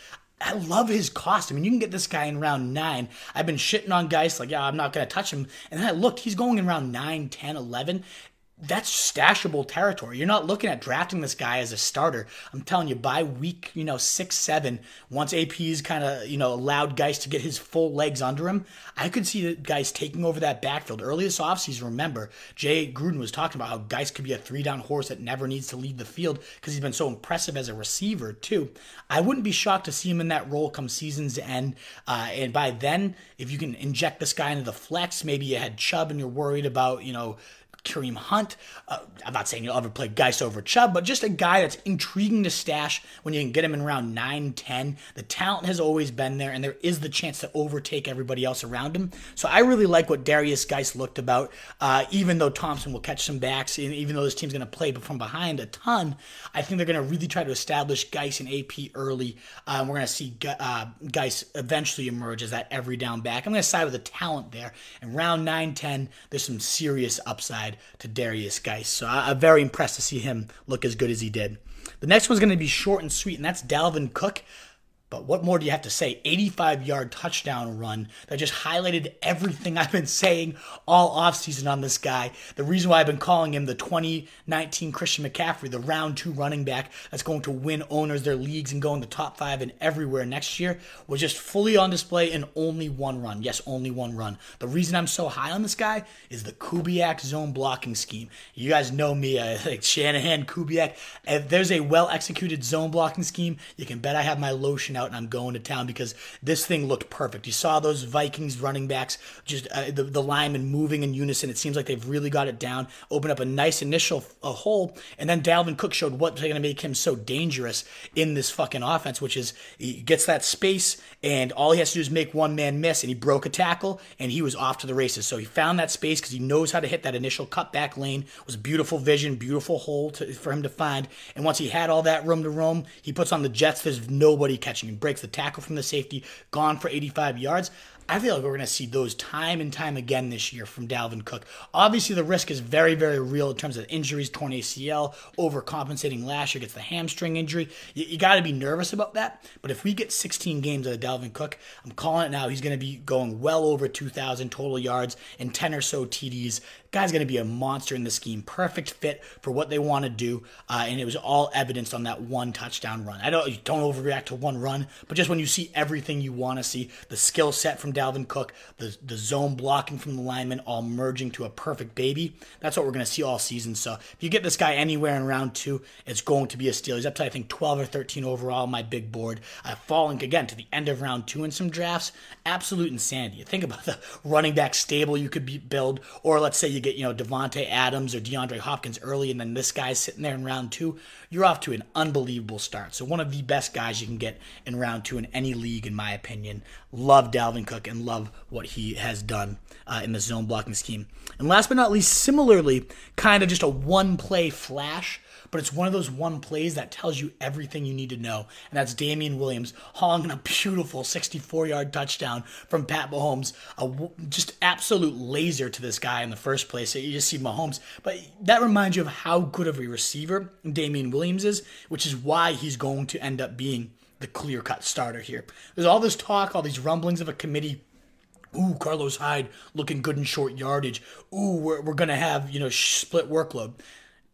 I love his cost. I mean, you can get this guy in round nine. I've been shitting on Guice, like, yeah, I'm not going to touch him. And then I looked, he's going in round 9, 10, 11 that's stashable territory. You're not looking at drafting this guy as a starter. I'm telling you, by week, you know, six, seven, once AP's kind of, you know, allowed Guice to get his full legs under him, I could see the guys taking over that backfield. Early this offseason, remember, Jay Gruden was talking about how Guice could be a three down horse that never needs to lead the field because he's been so impressive as a receiver, too. I wouldn't be shocked to see him in that role come season's end. Uh, and by then, if you can inject this guy into the flex, maybe you had Chubb and you're worried about, you know, Kareem Hunt. Uh, I'm not saying you'll ever play Guice over Chubb, but just a guy that's intriguing to stash when you can get him in round 9, 10. The talent has always been there, and there is the chance to overtake everybody else around him. So I really like what Darius Guice looked about, uh, even though Thompson will catch some backs, and even though this team's going to play from behind a ton, I think they're going to really try to establish Guice and AP early. Um, we're going to see uh, Guice eventually emerge as that every down back. I'm going to side with the talent there. And round 9, 10, there's some serious upside to Darius Guice. So I, I'm very impressed to see him look as good as he did. The next one's going to be short and sweet, and that's Dalvin Cook. But what more do you have to say? 85 yard touchdown run that just highlighted everything *laughs* I've been saying all offseason on this guy. The reason why I've been calling him the 2019 Christian McCaffrey, the round two running back that's going to win owners their leagues and go in the top five and everywhere next year was just fully on display in only one run. Yes, only one run. The reason I'm so high on this guy is the Kubiak zone blocking scheme. You guys know me, uh, *laughs* like Shanahan, Kubiak. If there's a well executed zone blocking scheme, you can bet I have my lotion out out and I'm going to town because this thing looked perfect. You saw those Vikings running backs, just uh, the, the linemen moving in unison. It seems like they've really got it down, opened up a nice initial a hole, and then Dalvin Cook showed what's going to make him so dangerous in this fucking offense, which is he gets that space and all he has to do is make one man miss, and he broke a tackle and he was off to the races. So he found that space because he knows how to hit that initial cutback lane. It was beautiful vision, beautiful hole to, for him to find. And once he had all that room to roam, he puts on the Jets. There's nobody catching him breaks the tackle from the safety, gone for 85 yards. I feel like we're going to see those time and time again this year from Dalvin Cook. Obviously, the risk is very, very real in terms of injuries, torn ACL, overcompensating last year, gets the hamstring injury. You, you got to be nervous about that. But if we get 16 games out of Dalvin Cook, I'm calling it now. He's going to be going well over 2,000 total yards and 10 or so TDs. Guy's going to be a monster in the scheme. Perfect fit for what they want to do. Uh, and it was all evidenced on that one touchdown run. I don't don't overreact to one run, but just when you see everything you want to see, the skill set from Dalvin Cook, the, the zone blocking from the lineman, all merging to a perfect baby. That's what we're going to see all season. So if you get this guy anywhere in round two, it's going to be a steal. He's up to, I think, 12 or 13 overall on my big board. Uh, falling again to the end of round two in some drafts. Absolute insanity. Think about the *laughs* running back stable you could be, build, or let's say you get, you know, Davante Adams or DeAndre Hopkins early, and then this guy's sitting there in round two, you're off to an unbelievable start. So one of the best guys you can get in round two in any league, in my opinion. Love Dalvin Cook and love what he has done uh, in the zone blocking scheme. And last but not least, similarly, kind of just a one play flash but it's one of those one plays that tells you everything you need to know. And that's Damien Williams hauling a beautiful 64 yard touchdown from Pat Mahomes. A just absolute laser to this guy in the first place. You just see Mahomes. But that reminds you of how good of a receiver Damien Williams is, which is why he's going to end up being the clear cut starter here. There's all this talk, all these rumblings of a committee Ooh, Carlos Hyde looking good in short yardage. Ooh, we're, we're going to have, you know, split workload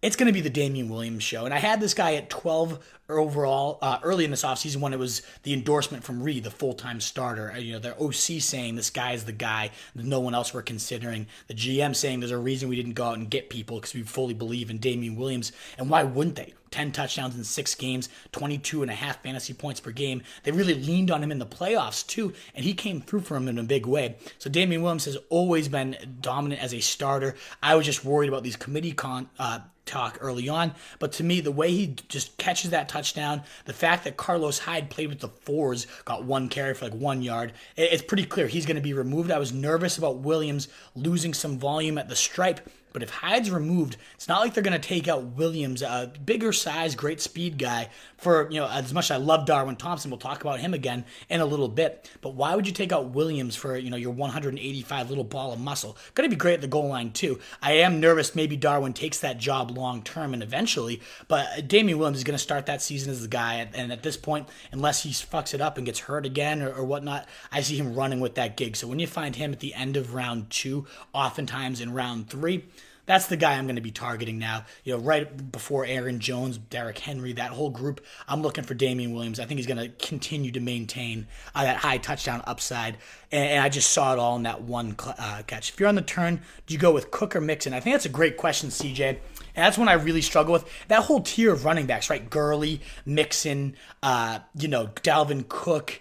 it's going to be the Damien Williams show. And I had this guy at 12 overall uh, early in this offseason when it was the endorsement from Reid, the full time starter. Uh, you know, their OC saying this guy is the guy no one else were considering. The GM saying there's a reason we didn't go out and get people because we fully believe in Damien Williams. And why wouldn't they? 10 touchdowns in six games, 22 and a half fantasy points per game. They really leaned on him in the playoffs too, and he came through for him in a big way. So Damien Williams has always been dominant as a starter. I was just worried about these committee con. Uh, talk early on. But to me, the way he just catches that touchdown, the fact that Carlos Hyde played with the fours, got one carry for like one yard, it's pretty clear he's going to be removed. I was nervous about Williams losing some volume at the stripe but if Hyde's removed, it's not like they're going to take out Williams, a bigger size, great speed guy. For you know, as much as I love Darwin Thompson, we'll talk about him again in a little bit. But why would you take out Williams for you know your 185 little ball of muscle? Going to be great at the goal line too. I am nervous. Maybe Darwin takes that job long term and eventually, but Damien Williams is going to start that season as the guy. And at this point, unless he fucks it up and gets hurt again or, or whatnot, I see him running with that gig. So when you find him at the end of round two, oftentimes in round three that's the guy I'm going to be targeting now. You know, right before Aaron Jones, Derrick Henry, that whole group, I'm looking for Damien Williams. I think he's going to continue to maintain uh, that high touchdown upside. And, and, I just saw it all in that one uh, catch. If you're on the turn, do you go with Cook or Mixon? I think that's a great question, CJ. And that's when I really struggle with that whole tier of running backs, right? Gurley, Mixon, uh, you know, Dalvin Cook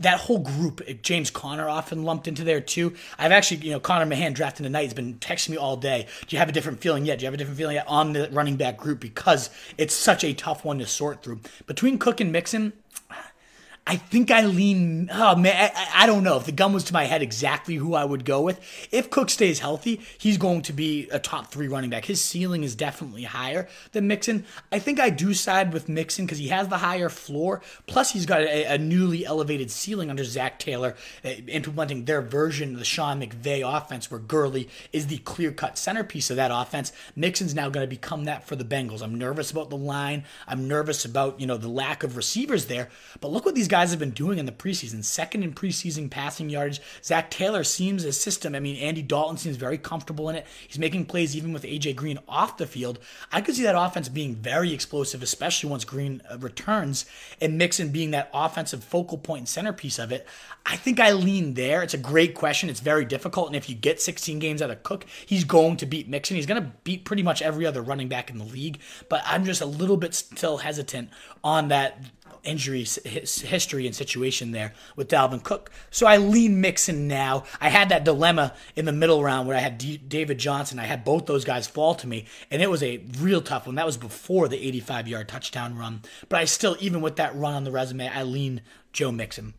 that whole group, uh, James Conner often lumped into there too. I've actually, you know, Connor Mahan drafting tonight has been texting me all day. Do you have a different feeling yet? Do you have a different feeling yet on the running back group because it's such a tough one to sort through between Cook and Mixon? I think I lean. Oh man, I, I, don't know if the gun was to my head exactly who I would go with. If Cook stays healthy, he's going to be a top three running back. His ceiling is definitely higher than Mixon. I think I do side with Mixon because he has the higher floor. Plus, he's got a, a newly elevated ceiling under Zac Taylor, uh, implementing their version of the Sean McVay offense, where Gurley is the clear cut centerpiece of that offense. Mixon's now going to become that for the Bengals. I'm nervous about the line. I'm nervous about you know the lack of receivers there. But look what these guys guys have been doing in the preseason. Second in preseason passing yards. Zac Taylor seems a system. I mean, Andy Dalton seems very comfortable in it. He's making plays even with AJ Green off the field. I could see that offense being very explosive, especially once Green uh, returns and Mixon being that offensive focal point and centerpiece of it. I think I lean there. It's a great question. It's very difficult. And if you get 16 games out of Cook, he's going to beat Mixon. He's going to beat pretty much every other running back in the league. But I'm just a little bit still hesitant on that injury history and situation there with Dalvin Cook. So I lean Mixon now. I had that dilemma in the middle round where I had D- David Johnson. I had both those guys fall to me, and it was a real tough one. That was before the 85 yard touchdown run. But I still, even with that run on the resume, I lean Joe Mixon.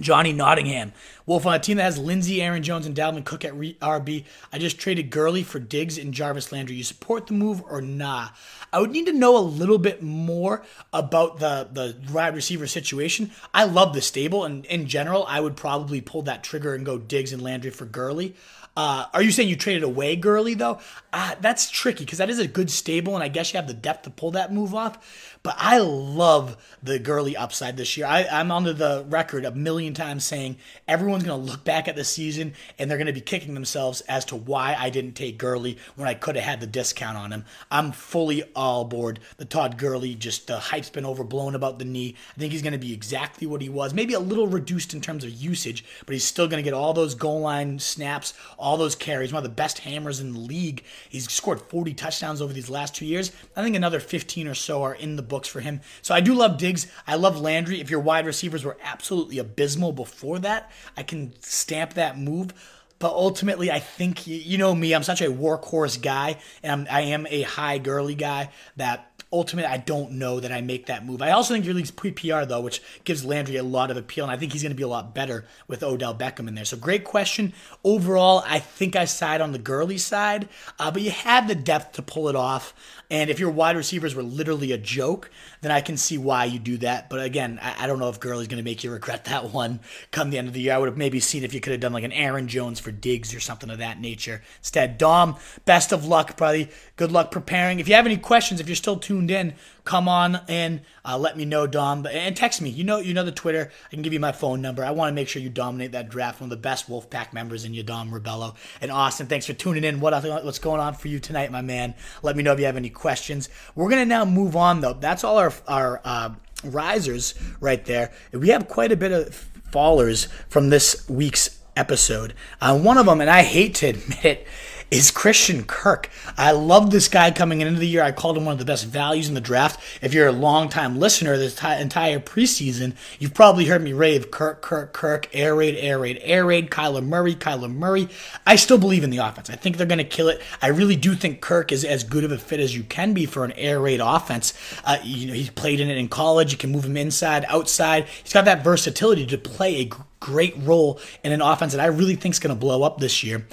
Johnny Nottingham. Wolf on a team that has Lindsay, Aaron Jones, and Dalvin Cook at RB. I just traded Gurley for Diggs and Jarvis Landry. You support the move or nah? I would need to know a little bit more about the the wide receiver situation. I love the stable, and in general, I would probably pull that trigger and go Diggs and Landry for Gurley. Uh, are you saying you traded away Gurley though? Uh, that's tricky because that is a good stable, and I guess you have the depth to pull that move off. But I love the Gurley upside this year. I, am on the record a million times saying everyone's going to look back at the season and they're going to be kicking themselves as to why I didn't take Gurley when I could have had the discount on him. I'm fully all aboard the Todd Gurley. Just the hype's been overblown about the knee. I think he's going to be exactly what he was, maybe a little reduced in terms of usage, but he's still going to get all those goal line snaps, all those carries. One of the best hammers in the league. He's scored 40 touchdowns over these last two years. I think another 15 or so are in the book books for him. So I do love Diggs. I love Landry. If your wide receivers were absolutely abysmal before that, I can stamp that move. But ultimately, I think you know me. I'm such a workhorse guy, and I'm, I am a high Gurley guy. That ultimately, I don't know that I make that move. I also think your league's PPR though, which gives Landry a lot of appeal, and I think he's going to be a lot better with Odell Beckham in there. So great question. Overall, I think I side on the Gurley side, uh, but you had the depth to pull it off. And if your wide receivers were literally a joke, then I can see why you do that. But again, I, I don't know if Gurley's going to make you regret that *laughs* one come the end of the year. I would have maybe seen if you could have done like an Aaron Jones for Diggs or something of that nature. Instead, Dom, best of luck, buddy. Good luck preparing. If you have any questions, if you're still tuned in, come on and uh, let me know, Dom, and text me. You know, you know the Twitter. I can give you my phone number. I want to make sure you dominate that draft. One of the best Wolfpack members in you, Dom Rebello and Austin. Thanks for tuning in. What what's going on for you tonight, my man? Let me know if you have any questions. We're gonna now move on though. That's all our our uh, risers right there. We have quite a bit of fallers from this week's episode. Uh, one of them, and I hate to admit it, is Christian Kirk. I love this guy coming into the year. I called him one of the best values in the draft. If you're a longtime listener this t- entire preseason, you've probably heard me rave Kirk, Kirk, Kirk, air raid, air raid, air raid, Kyler Murray, Kyler Murray. I still believe in the offense. I think they're going to kill it. I really do think Kirk is as good of a fit as you can be for an air raid offense. Uh, you know, he's played in it in college. You can move him inside, outside. He's got that versatility to play a great role in an offense that I really think is going to blow up this year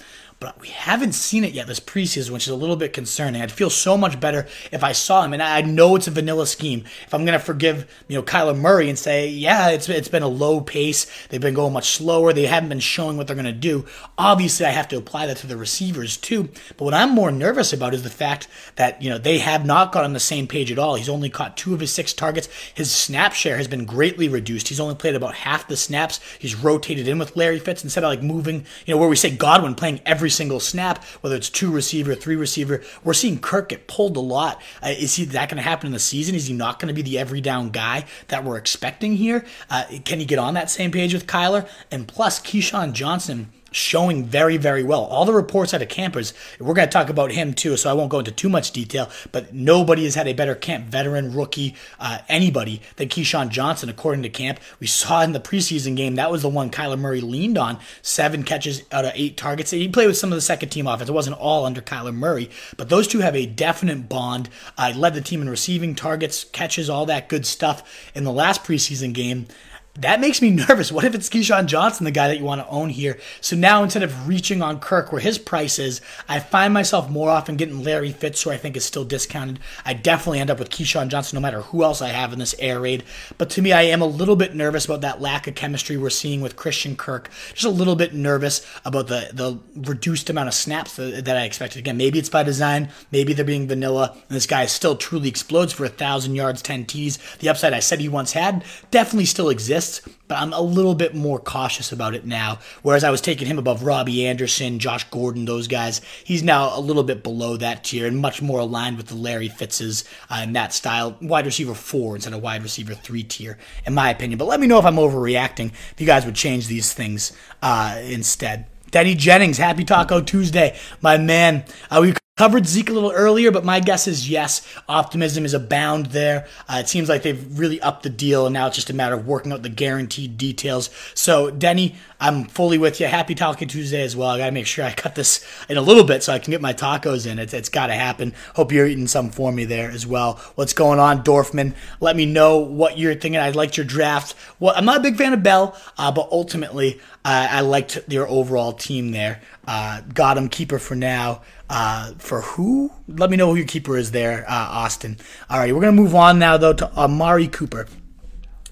but we haven't seen it yet this preseason, which is a little bit concerning. I'd feel so much better if I saw him, and I know it's a vanilla scheme. If I'm to forgive, you know, Kyler Murray and say, yeah, it's it's been a low pace. They've been going much slower. They haven't been showing what they're to do. Obviously, I have to apply that to the receivers too. But what I'm more nervous about is the fact that you know they have not got on the same page at all. He's only caught two of his six targets. His snap share has been greatly reduced. He's only played about half the snaps. He's rotated in with Larry Fitz instead of like moving, you know, where we say Godwin playing every single snap, whether it's two receiver, three receiver. We're seeing Kirk get pulled a lot. Uh, is he that going to happen in the season? Is he not going to be the every down guy that we're expecting here? Uh, can he get on that same page with Kyler? And plus, KeeSean Johnson showing very, very well. All the reports out of campers, we're going to talk about him too, so I won't go into too much detail, but nobody has had a better camp, veteran, rookie, uh, anybody than KeeSean Johnson, according to camp. We saw in the preseason game, that was the one Kyler Murray leaned on. Seven catches out of eight targets. He played with some of the second team offense. It wasn't all under Kyler Murray, but those two have a definite bond. I uh, led the team in receiving targets, catches, all that good stuff in the last preseason game that makes me *laughs* nervous. What if it's KeeSean Johnson, the guy that you want to own here? So now instead of reaching on Kirk where his price is, I find myself more often getting Larry Fitz, who I think is still discounted. I definitely end up with KeeSean Johnson no matter who else I have in this air raid. But to me, I am a little bit nervous about that lack of chemistry we're seeing with Christian Kirk. Just a little bit nervous about the, the reduced amount of snaps that, I expected. Again, maybe it's by design, maybe they're being vanilla, and this guy still truly explodes for a 1,000 yards, 10 Ts. The upside I said he once had definitely still exists exists, but I'm a little bit more cautious about it now. Whereas I was taking him above Robby Anderson, Josh Gordon, those guys. He's now a little bit below that tier and much more aligned with the Larry Fitzes uh, in that style, wide receiver four instead of wide receiver three tier, in my opinion. But let me know if I'm overreacting. If you guys would change these things uh, instead. Denny Jennings, happy Taco Tuesday, my man. Uh, we Covered Zeke a little earlier, but my guess is yes, optimism is abound there. Uh, it seems like they've really upped the deal, and now it's just a matter of working out the guaranteed details. So, Denny, I'm fully with you. Happy Taco Tuesday as well. I got to make sure I cut this in a little bit so I can get my tacos in. It's, it's got to happen. Hope you're eating some for me there as well. What's going on, Dorfman? Let me know what you're thinking. I liked your draft. Well, I'm not a big fan of Bell, uh, but ultimately, uh, I liked your overall team there. Uh, got him keeper for now. Uh, for who? Let me know who your keeper is there, uh, Austin. All right, we're to move on now, though, to Amari Cooper.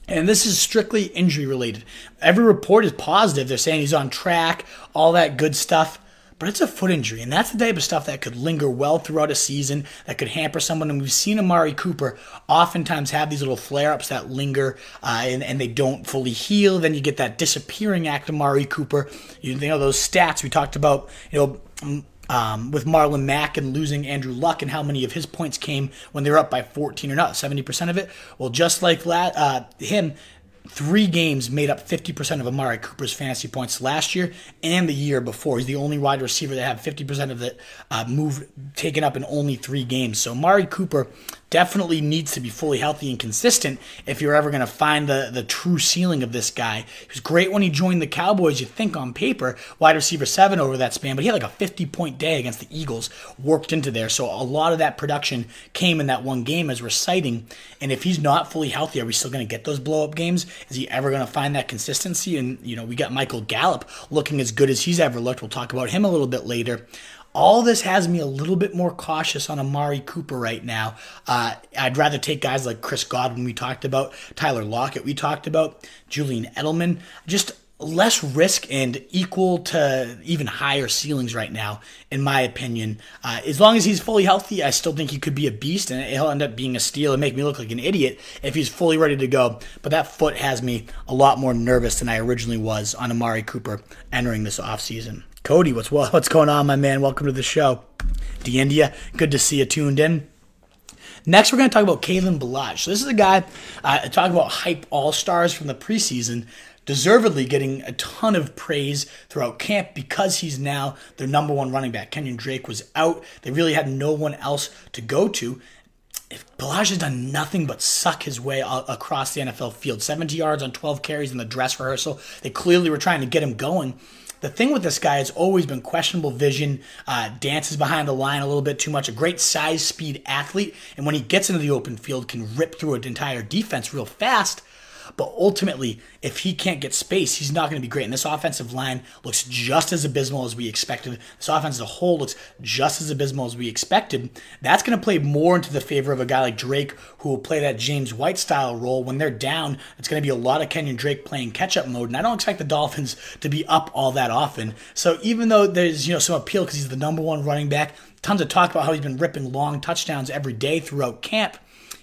And this is strictly injury related. Every report is positive. They're saying he's on track, all that good stuff. But it's a foot injury, and that's the type of stuff that could linger well throughout a season, that could hamper someone. And we've seen Amari Cooper oftentimes have these little flare ups that linger uh, and, and they don't fully heal. Then you get that disappearing act of Amari Cooper. You know, those stats we talked about, you know, um, with Marlon Mack and losing Andrew Luck and how many of his points came when they were up by 14 or not, 70% of it. Well, just like uh, him, three games made up 50% of Amari Cooper's fantasy points last year and the year before. He's the only wide receiver that had 50% of it uh, move taken up in only three games. So Amari Cooper definitely needs to be fully healthy and consistent if you're ever going to find the, the true ceiling of this guy. He was great when he joined the Cowboys, you think on paper, wide receiver seven over that span, but he had like a 50 point day against the Eagles worked into there. So a lot of that production came in that one game as we're citing. And if he's not fully healthy, are we still going to get those blow up games? Is he ever going to find that consistency? And, you know, we got Michael Gallup looking as good as he's ever looked. We'll talk about him a little bit later. All this has me a little bit more cautious on Amari Cooper right now. Uh, I'd rather take guys like Chris Godwin, we talked about, Tyler Lockett, we talked about, Julian Edelman. Just less risk and equal to even higher ceilings right now, in my opinion. Uh, as long as he's fully healthy, I still think he could be a beast, and he'll end up being a steal and make me look like an idiot if he's fully ready to go. But that foot has me a lot more nervous than I originally was on Amari Cooper entering this offseason. Cody, what's what's going on, my man? Welcome to the show. The India, good to see you tuned in. Next, we're going to talk about Kalen Ballage. So this is a guy uh, talk about hype all stars from the preseason, deservedly getting a ton of praise throughout camp because he's now their number one running back. Kenyon Drake was out; they really had no one else to go to. If Ballage has done nothing but suck his way across the NFL field, 70 yards on 12 carries in the dress rehearsal. They clearly were trying to get him going. The thing with this guy has always been questionable vision, uh, dances behind the line a little bit too much, a great size speed athlete, and when he gets into the open field, can rip through an entire defense real fast. But ultimately, if he can't get space, he's not going to be great. And this offensive line looks just as abysmal as we expected. This offense as a whole looks just as abysmal as we expected. That's going to play more into the favor of a guy like Drake, who will play that James White style role. When they're down, it's going to be a lot of Kenyon Drake playing catch up mode. And I don't expect the Dolphins to be up all that often. So even though there's you know some appeal because he's the number one running back, tons of talk about how he's been ripping long touchdowns every day throughout camp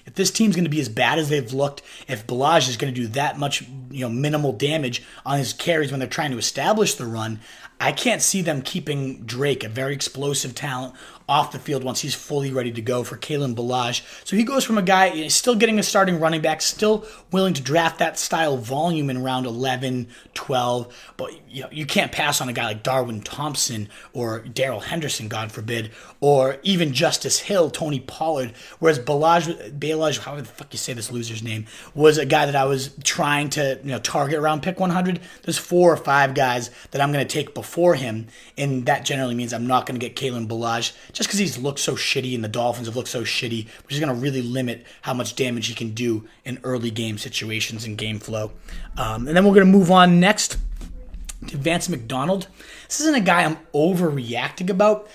if this team's going to be as bad as they've looked, if Ballage is going to do that much, you know, minimal damage on his carries when they're trying to establish the run, I can't see them keeping Drake, a very explosive talent, off the field once he's fully ready to go for Kalen Ballage. So he goes from a guy still getting a starting running back, still willing to draft that style volume in round 11, 12, but you know, you can't pass on a guy like Darwin Thompson or Darrell Henderson, God forbid, or even Justice Hill, Tony Pollard. Whereas Balaj, Balaj, how the fuck you say this loser's name, was a guy that I was trying to you know target around pick 100. There's four or five guys that I'm going to take before him, and that generally means I'm not going to get Kalen Ballage just because he's looked so shitty and the Dolphins have looked so shitty, which is going to really limit how much damage he can do in early game situations and game flow. Um, and then we're going to move on next to Vance McDonald. This isn't a guy I'm overreacting about,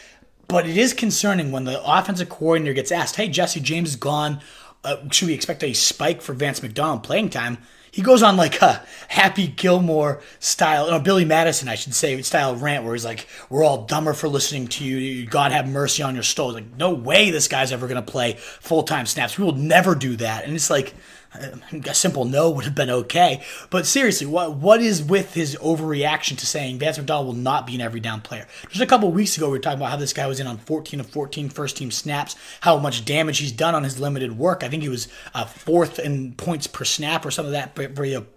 but it is concerning when the offensive coordinator gets asked, "Hey, Jesse James is gone. Uh, should we expect a spike for Vance McDonald playing time?" He goes on like a Happy Gilmore style, or Billy Madison, I should say, style rant where he's like, "We're all dumber for listening to you. God have mercy on your soul." Like, no way this guy's ever to play full time snaps. We will never do that. And it's like a simple no would have been okay. But seriously, what what is with his overreaction to saying Vance McDonald will not be an every down player? Just a couple weeks ago, we were talking about how this guy was in on 14 of 14 first team snaps, how much damage he's done on his limited work. I think he was uh, fourth in points per snap or some of that for,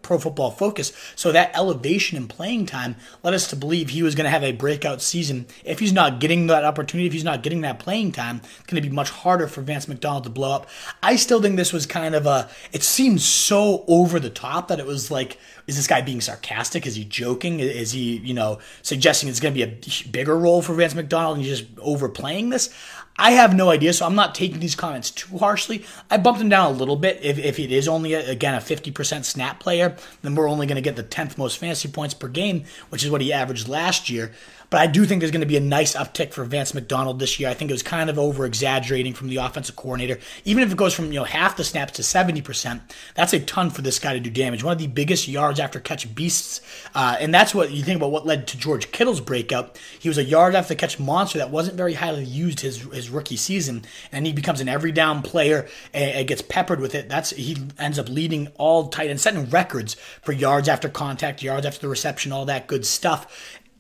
Pro Football Focus. So that elevation in playing time led us to believe he was going to have a breakout season. If he's not getting that opportunity, if he's not getting that playing time, it's going to be much harder for Vance McDonald to blow up. I still think this was kind of a. It's seemed so over the top that it was like, is this guy being sarcastic? Is he joking? Is he, you know, suggesting it's going to be a bigger role for Vance McDonald and he's just overplaying this? I have no idea, so I'm not taking these comments too harshly. I bumped him down a little bit. If, if it is only, a, again, a 50% snap player, then we're only going to get the 10th most fantasy points per game, which is what he averaged last year. But I do think there's going to be a nice uptick for Vance McDonald this year. I think it was kind of over exaggerating from the offensive coordinator. Even if it goes from you know half the snaps to 70%, that's a ton for this guy to do damage. One of the biggest yards after catch beasts. Uh, and that's what you think about what led to George Kittle's breakout. He was a yard after catch monster that wasn't very highly used his, his rookie season. And he becomes an every down player and, and gets peppered with it. That's He ends up leading all tight and setting records for yards after contact, yards after the reception, all that good stuff.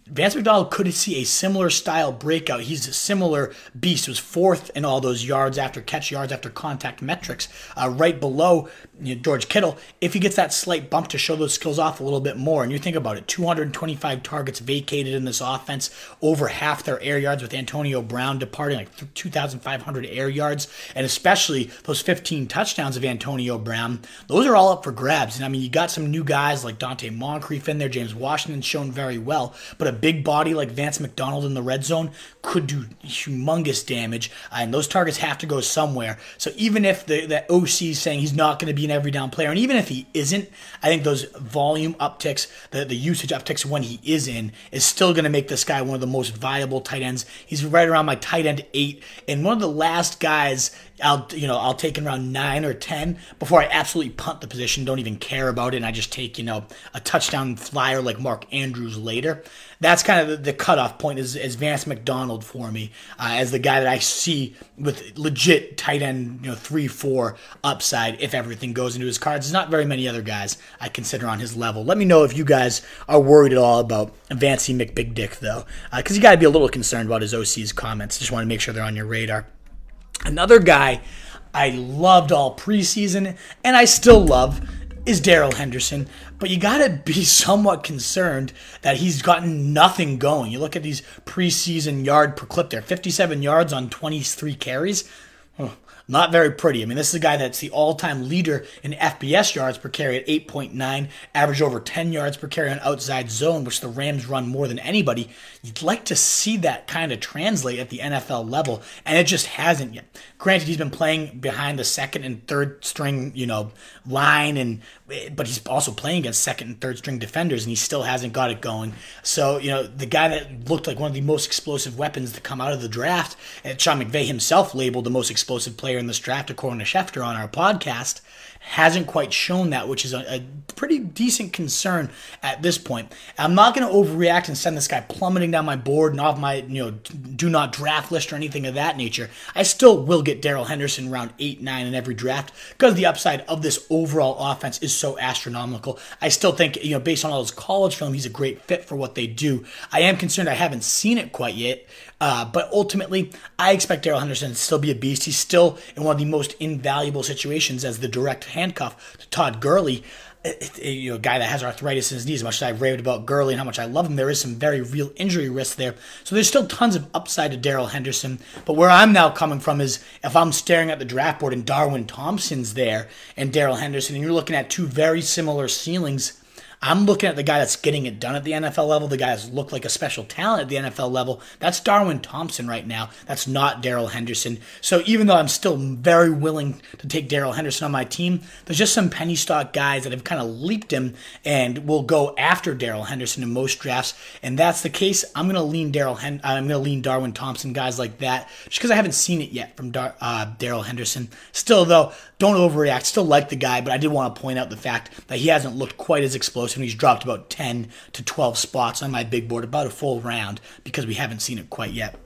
Vance McDonald could see a similar style breakout. He's a similar beast. He was fourth in all those yards after catch, yards after contact metrics, uh, right below you know, George Kittle. If he gets that slight bump to show those skills off a little bit more, and you think about it, 225 targets vacated in this offense, over half their air yards with Antonio Brown departing, like 2,500 air yards, and especially those 15 touchdowns of Antonio Brown. Those are all up for grabs. And I mean, you got some new guys like Donte Moncrief in there, James Washington shown very well, but a big body like Vance McDonald in the red zone could do humongous damage, and those targets have to go somewhere. So even if the, the OC is saying he's not going to be an every down player, and even if he isn't, I think those volume upticks, the, the usage upticks when he is in, is still going to make this guy one of the most viable tight ends. He's right around my tight end eight, and one of the last guys I'll you know I'll take in around nine or ten before I absolutely punt the position, don't even care about it, and I just take you know a touchdown flyer like Mark Andrews later. That's kind of the, the cutoff point is, is Vance McDonald for me uh, as the guy that I see with legit tight end you know three four upside if everything goes into his cards. There's not very many other guys I consider on his level. Let me know if you guys are worried at all about Vancey McBig Dick though, because uh, you got to be a little concerned about his OC's comments. Just want to make sure they're on your radar. Another guy I loved all preseason and I still love is Darrell Henderson, but you got to be *laughs* somewhat concerned that he's gotten nothing going. You look at these preseason yard per clip there 57 yards on 23 carries. Not very pretty. I mean, this is a guy that's the all time leader in FBS yards per carry at 8.9, average over 10 yards per carry on outside zone, which the Rams run more than anybody. You'd like to see that kind of translate at the NFL level, and it just hasn't yet. Granted, he's been playing behind the second and third string, you know, line, and but he's also playing against second and third string defenders, and he still hasn't got it going. So, you know, the guy that looked like one of the most explosive weapons to come out of the draft, and Sean McVay himself labeled the most explosive player in this draft, according to Schefter on our podcast, hasn't quite shown that, which is a, a pretty decent concern at this point. I'm not going to overreact and send this guy plummeting down my board and off my you know do not draft list or anything of that nature. I still will get Darrell Henderson round eight, nine in every draft because the upside of this overall offense is so astronomical. I still think you know based on all his college film, he's a great fit for what they do. I am concerned I haven't seen it quite yet, uh, but ultimately I expect Darrell Henderson to still be a beast. He's still in one of the most invaluable situations as the direct handcuff to Todd Gurley you know, a guy that has arthritis in his knees. As much as I've raved about Gurley and how much I love him, there is some very real injury risk there. So there's still tons of upside to Darrell Henderson. But where I'm now coming from is if I'm staring at the draft board and Darwin Thompson's there and Darrell Henderson, and you're looking at two very similar ceilings I'm looking at the guy that's getting it done at the NFL level, the guy that's looked like a special talent at the NFL level. That's Darwin Thompson right now. That's not Darrell Henderson. So even though I'm still very willing to take Darrell Henderson on my team, there's just some penny stock guys that have kind of leaped him and will go after Darrell Henderson in most drafts. And that's the case. I'm gonna lean Darrell. Hen- I'm gonna lean Darwin Thompson guys like that, just because I haven't seen it yet from Dar- uh, Darrell Henderson. Still though, don't overreact. Still like the guy, but I did want to point out the fact that he hasn't looked quite as explosive. And he's dropped about 10 to 12 spots on my big board, about a full round, because we haven't seen it quite yet.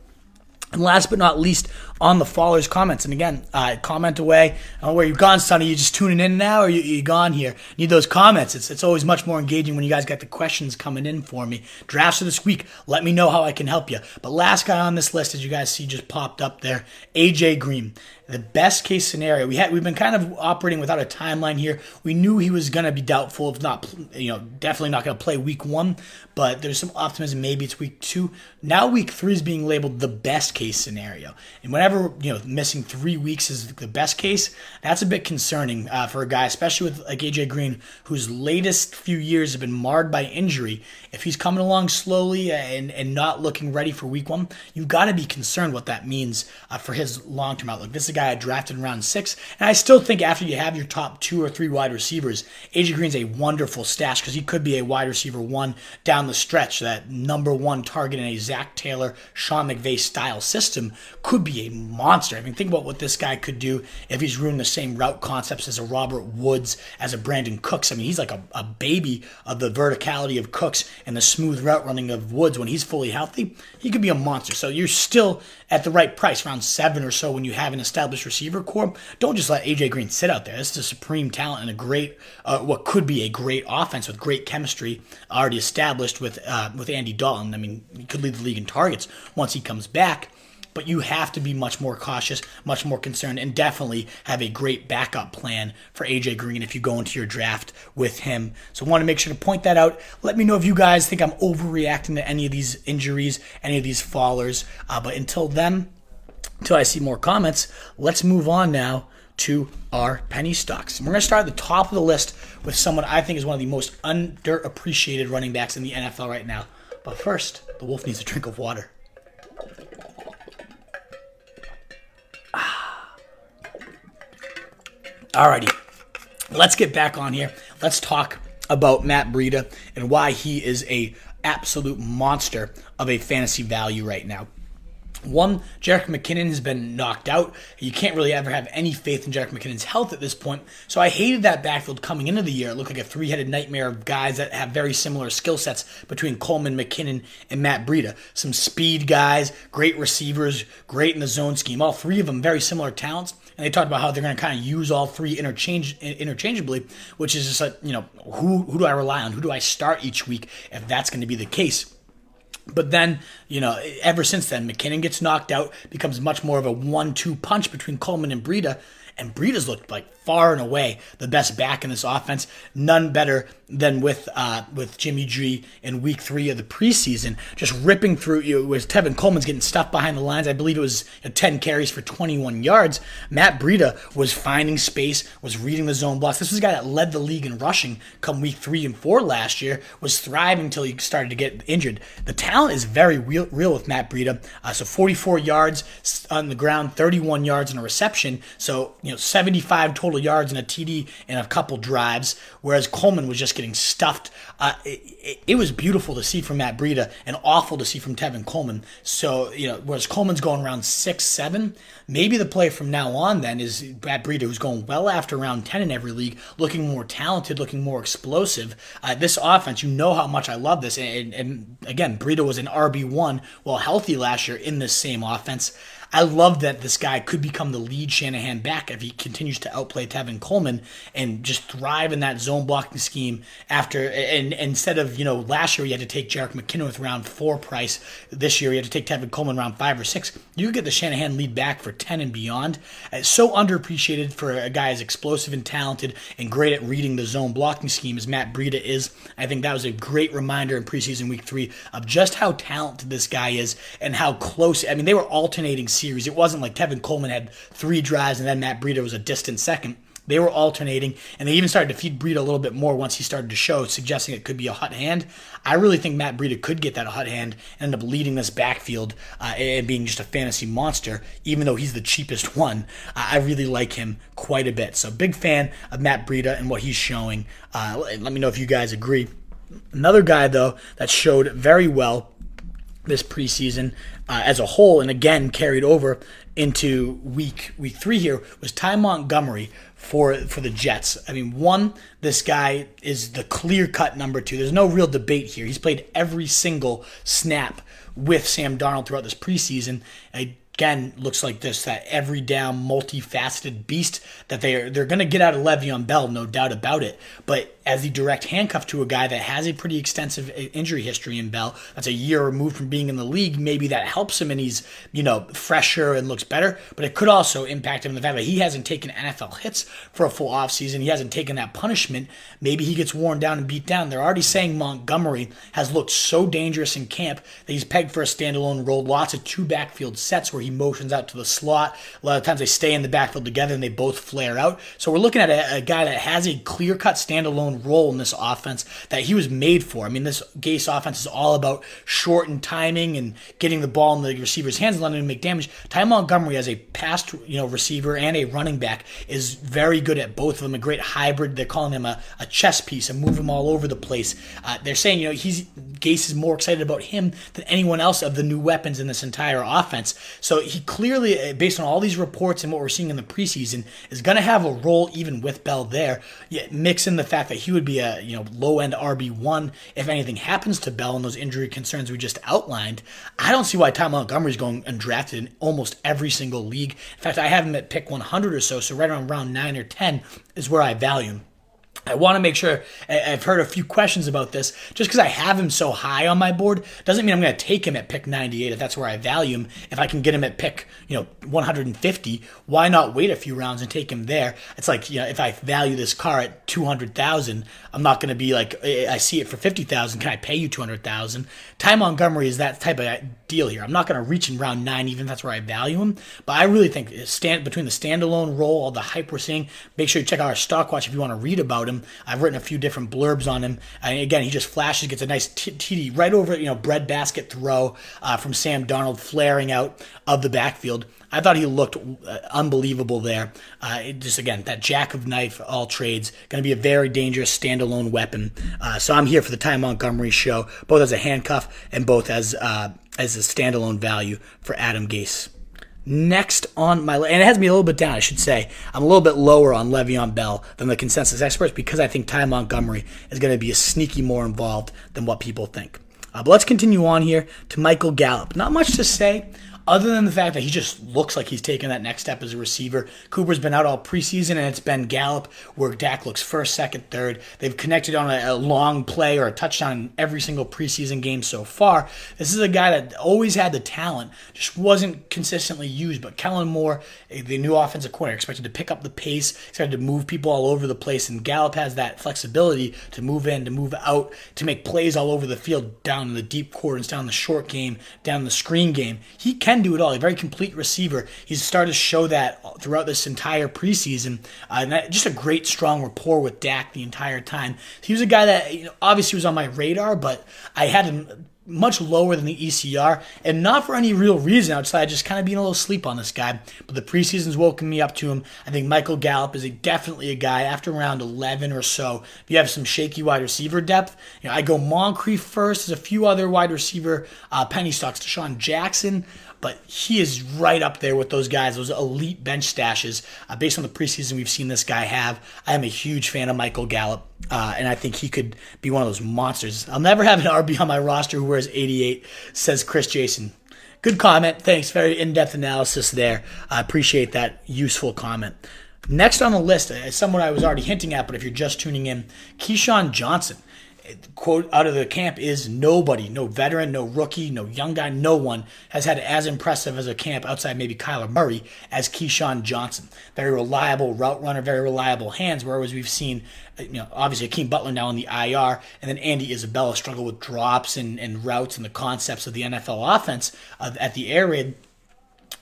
And last but not least, on the followers' comments. And again, uh, comment away. Uh, where you gone, Sonny? You just tuning in now, or you, you gone here? Need those comments. It's, it's always much more engaging when you guys got the questions coming in for me. Drafts of this week. Let me know how I can help you. But last guy on this list, as you guys see, just popped up there, AJ Green the best case scenario. We had we've been kind of operating without a timeline here. We knew he was going to be doubtful if not you know definitely not going to play week one but there's some optimism maybe it's week two. Now week three is being labeled the best case scenario. And whenever you know missing three weeks is the best case that's a bit concerning uh, for a guy especially with like aj green whose latest few years have been marred by injury. If he's coming along slowly and, and not looking ready for week one you've got to be concerned what that means uh, for his long-term outlook. This is a guy I drafted in round six. And I still think after you have your top two or three wide receivers, AJ Green's a wonderful stash because he could be a wide receiver one down the stretch. That number one target in a Zac Taylor, Sean McVay style system could be a monster. I mean, think about what this guy could do if he's running the same route concepts as a Robert Woods, as a Brandin Cooks. I mean, he's like a, a baby of the verticality of Cooks and the smooth route running of Woods when he's fully healthy. He could be a monster. So you're still at the right price, around seven or so, when you have an established receiver core. Don't just let AJ Green sit out there. This is a supreme talent and a great, uh, what could be a great offense with great chemistry already established with uh, with Andy Dalton. I mean, he could lead the league in targets once he comes back but you have to be much more cautious, much more concerned, and definitely have a great backup plan for AJ Green if you go into your draft with him. So, I want to make sure to point that out. Let me know if you guys think I'm overreacting to any of these injuries, any of these fallers. Uh, but until then, until I see more comments, let's move on now to our penny stocks. We're going to start at the top of the list with someone I think is one of the most underappreciated running backs in the NFL right now. But first, the wolf needs a drink of water. Ah. Alrighty, let's get back on here. Let's talk about Matt Breida and why he is a absolute monster of a fantasy value right now. One, Jerick McKinnon has been knocked out. You can't really ever have any faith in Jerick McKinnon's health at this point. So I hated that backfield coming into the year. It looked like a three headed nightmare of guys that have very similar skill sets between Coleman, McKinnon, and Matt Breida. Some speed guys, great receivers, great in the zone scheme. All three of them very similar talents. And they talked about how they're going to kind of use all three interchange interchangeably, which is just like, you know, who, who do I rely on? Who do I start each week if that's going to be the case? But then, you know, ever since then, McKinnon gets knocked out, becomes much more of a one-two punch between Coleman and Breida, and Breida's looked like far and away the best back in this offense. None better than with uh, with Jimmy G in week three of the preseason, just ripping through you. Was Tevin Coleman's getting stuffed behind the lines? I believe it was 10 carries for 21 yards. Matt Breida was finding space, was reading the zone blocks. This was a guy that led the league in rushing come week three and four last year. Was thriving until he started to get injured. The talent is very real, real with Matt Breida. Uh, so 44 yards on the ground, 31 yards in a reception. So you know 75 total yards and a TD and a couple drives, whereas Coleman was just getting stuffed. Uh, it, it, was beautiful to see from Matt Breida and awful to see from Tevin Coleman. So you know, whereas Coleman's going around six seven, maybe the play from now on then is Matt Breida, who's going well after round ten in every league, looking more talented, looking more explosive. Uh, this offense, you know how much I love this, and, and again, Breida was an RB one while healthy last year in this same offense. I love that this guy could become the lead Shanahan back if he continues to outplay Tevin Coleman and just thrive in that zone blocking scheme after and, and instead of, you know, last year you had to take Jerick McKinnon with round four price. This year you had to take Tevin Coleman round five or six. You get the Shanahan lead back for 10 and beyond. It's so underappreciated for a guy as explosive and talented and great at reading the zone blocking scheme as Matt Breida is. I think that was a great reminder in preseason week three of just how talented this guy is and how close. I mean, they were alternating series. It wasn't like Tevin Coleman had three drives and then Matt Breida was a distant second. They were alternating, and they even started to feed Breida a little bit more once he started to show, suggesting it could be a hot hand. I really think Matt Breida could get that hot hand and end up leading this backfield uh, and being just a fantasy monster, even though he's the cheapest *laughs* one. Uh, I really like him quite a bit. So, big fan of Matt Breida and what he's showing. Uh, let me know if you guys agree. Another guy, though, that showed very well this preseason uh, as a whole, and again carried over into week week three here was Ty Montgomery for for the Jets. I mean, one, this guy is the clear cut number two. There's no real debate here. He's played every single snap with Sam Darnold throughout this preseason. Again looks like this that every down multifaceted beast that they're they're going to get out of Le'Veon Bell no doubt about it. But as the direct handcuff to a guy that has a pretty extensive uh, injury history in Bell that's a year removed from being in the league maybe that helps him and he's you know fresher and looks better. But it could also impact him in the fact that he hasn't taken NFL hits for a full offseason. He hasn't taken that punishment. Maybe he gets worn down and beat down. They're already saying Montgomery has looked so dangerous in camp that he's pegged for a standalone role. Lots of two backfield sets where he motions out to the slot. A lot of times they stay in the backfield together and they both flare out. So we're looking at a, a guy that has a clear cut standalone role in this offense that he was made for. I mean, this Gase offense is all about short and timing and getting the ball in the receiver's hands and letting him make damage. Ty Montgomery as a past you know receiver and a running back is very good at both of them. A great hybrid. They're calling him a, a chess piece and move him all over the place. Uh, they're saying you know he's Gase is more excited about him than anyone else of the new weapons in this entire offense. So he clearly, uh, based on all these reports and what we're seeing in the preseason, is going to have a role even with Bell there. Yet mix in the fact that he would be a you know low end RB one if anything happens to Bell and those injury concerns we just outlined. I don't see why Ty Montgomery's going undrafted in almost every single league. In fact, I have him at pick 100 or so, so right around round nine or 10 is where I value him. I want to make sure I've heard a few questions about this. Just because I have him so high on my board doesn't mean I'm going to take him at pick 98 if that's where I value him. If I can get him at pick, you know, 150, why not wait a few rounds and take him there? It's like, you know, if I value this car at 200,000, I'm not going to be like I see it for 50,000, can I pay you 200,000? Ty Montgomery is that type of deal here. I'm not going to reach in round 9 even if that's where I value him, but I really think uh, stand between the standalone role, all the hype we're seeing, make sure you check out our stock watch if you want to read about him. I've written a few different blurbs on him. And again, he just flashes, gets a nice TD right over, you know, breadbasket throw uh, from Sam Darnold flaring out of the backfield. I thought he looked uh, unbelievable there. Uh, just again, that jack of knife, all trades, going to be a very dangerous standalone weapon. Uh, so I'm here for the Ty Montgomery show, both as a handcuff and both as uh, as a standalone value for Adam Gase. Next on my and it has me a little bit down, I should say. I'm a little bit lower on Le'Veon Bell than the consensus experts because I think Ty Montgomery is going to be a sneaky more involved than what people think. Uh, but let's continue on here to Michael Gallup. Not much to say other than the fact that he just looks like he's taking that next step as a receiver. Cooper's been out all preseason, and it's been Gallup where Dak looks first, second, third. They've connected on a, a long play or a touchdown in every single preseason game so far. This is a guy that always had the talent, just wasn't consistently used. But Kellen Moore, eh, the new offensive coordinator, expected to pick up the pace, expected to move people all over the place, and Gallup has that flexibility to move in, to move out, to make plays all over the field, down in the deep quarters, down the short game, down the screen game. He can do it all. A very complete receiver. He's started to show that throughout this entire preseason. Uh, and that, just a great, strong rapport with Dak the entire time. He was a guy that you know, obviously was on my radar, but I had him much lower than the ECR, and not for any real reason outside just kind of being a little sleep on this guy. But the preseason's woken me up to him. I think Michael Gallup is a, definitely a guy after round 11 or so. If you have some shaky wide receiver depth, you know, I go Moncrief first. There's a few other wide receiver uh, penny stocks. DeSean Jackson but he is right up there with those guys, those elite bench stashes. Uh, based on the preseason we've seen this guy have, I am a huge fan of Michael Gallup, uh, and I think he could be one of those monsters. I'll never have an *laughs* RB on my roster who wears 88, says Chris Jason. Good comment. Thanks. Very in depth analysis there. I appreciate that useful comment. Next on the list, uh, someone I was already hinting at, but if you're just tuning in, KeeSean Johnson quote out of the camp is nobody, no veteran, no rookie, no young guy, no one has had as impressive as a camp outside maybe Kyler Murray as KeeSean Johnson. Very reliable route runner, very reliable hands. Whereas we've seen, uh, you know, obviously Hakeem Butler now in the IR, and then Andy Isabella struggle with drops and, and routes and the concepts of the NFL offense at the air raid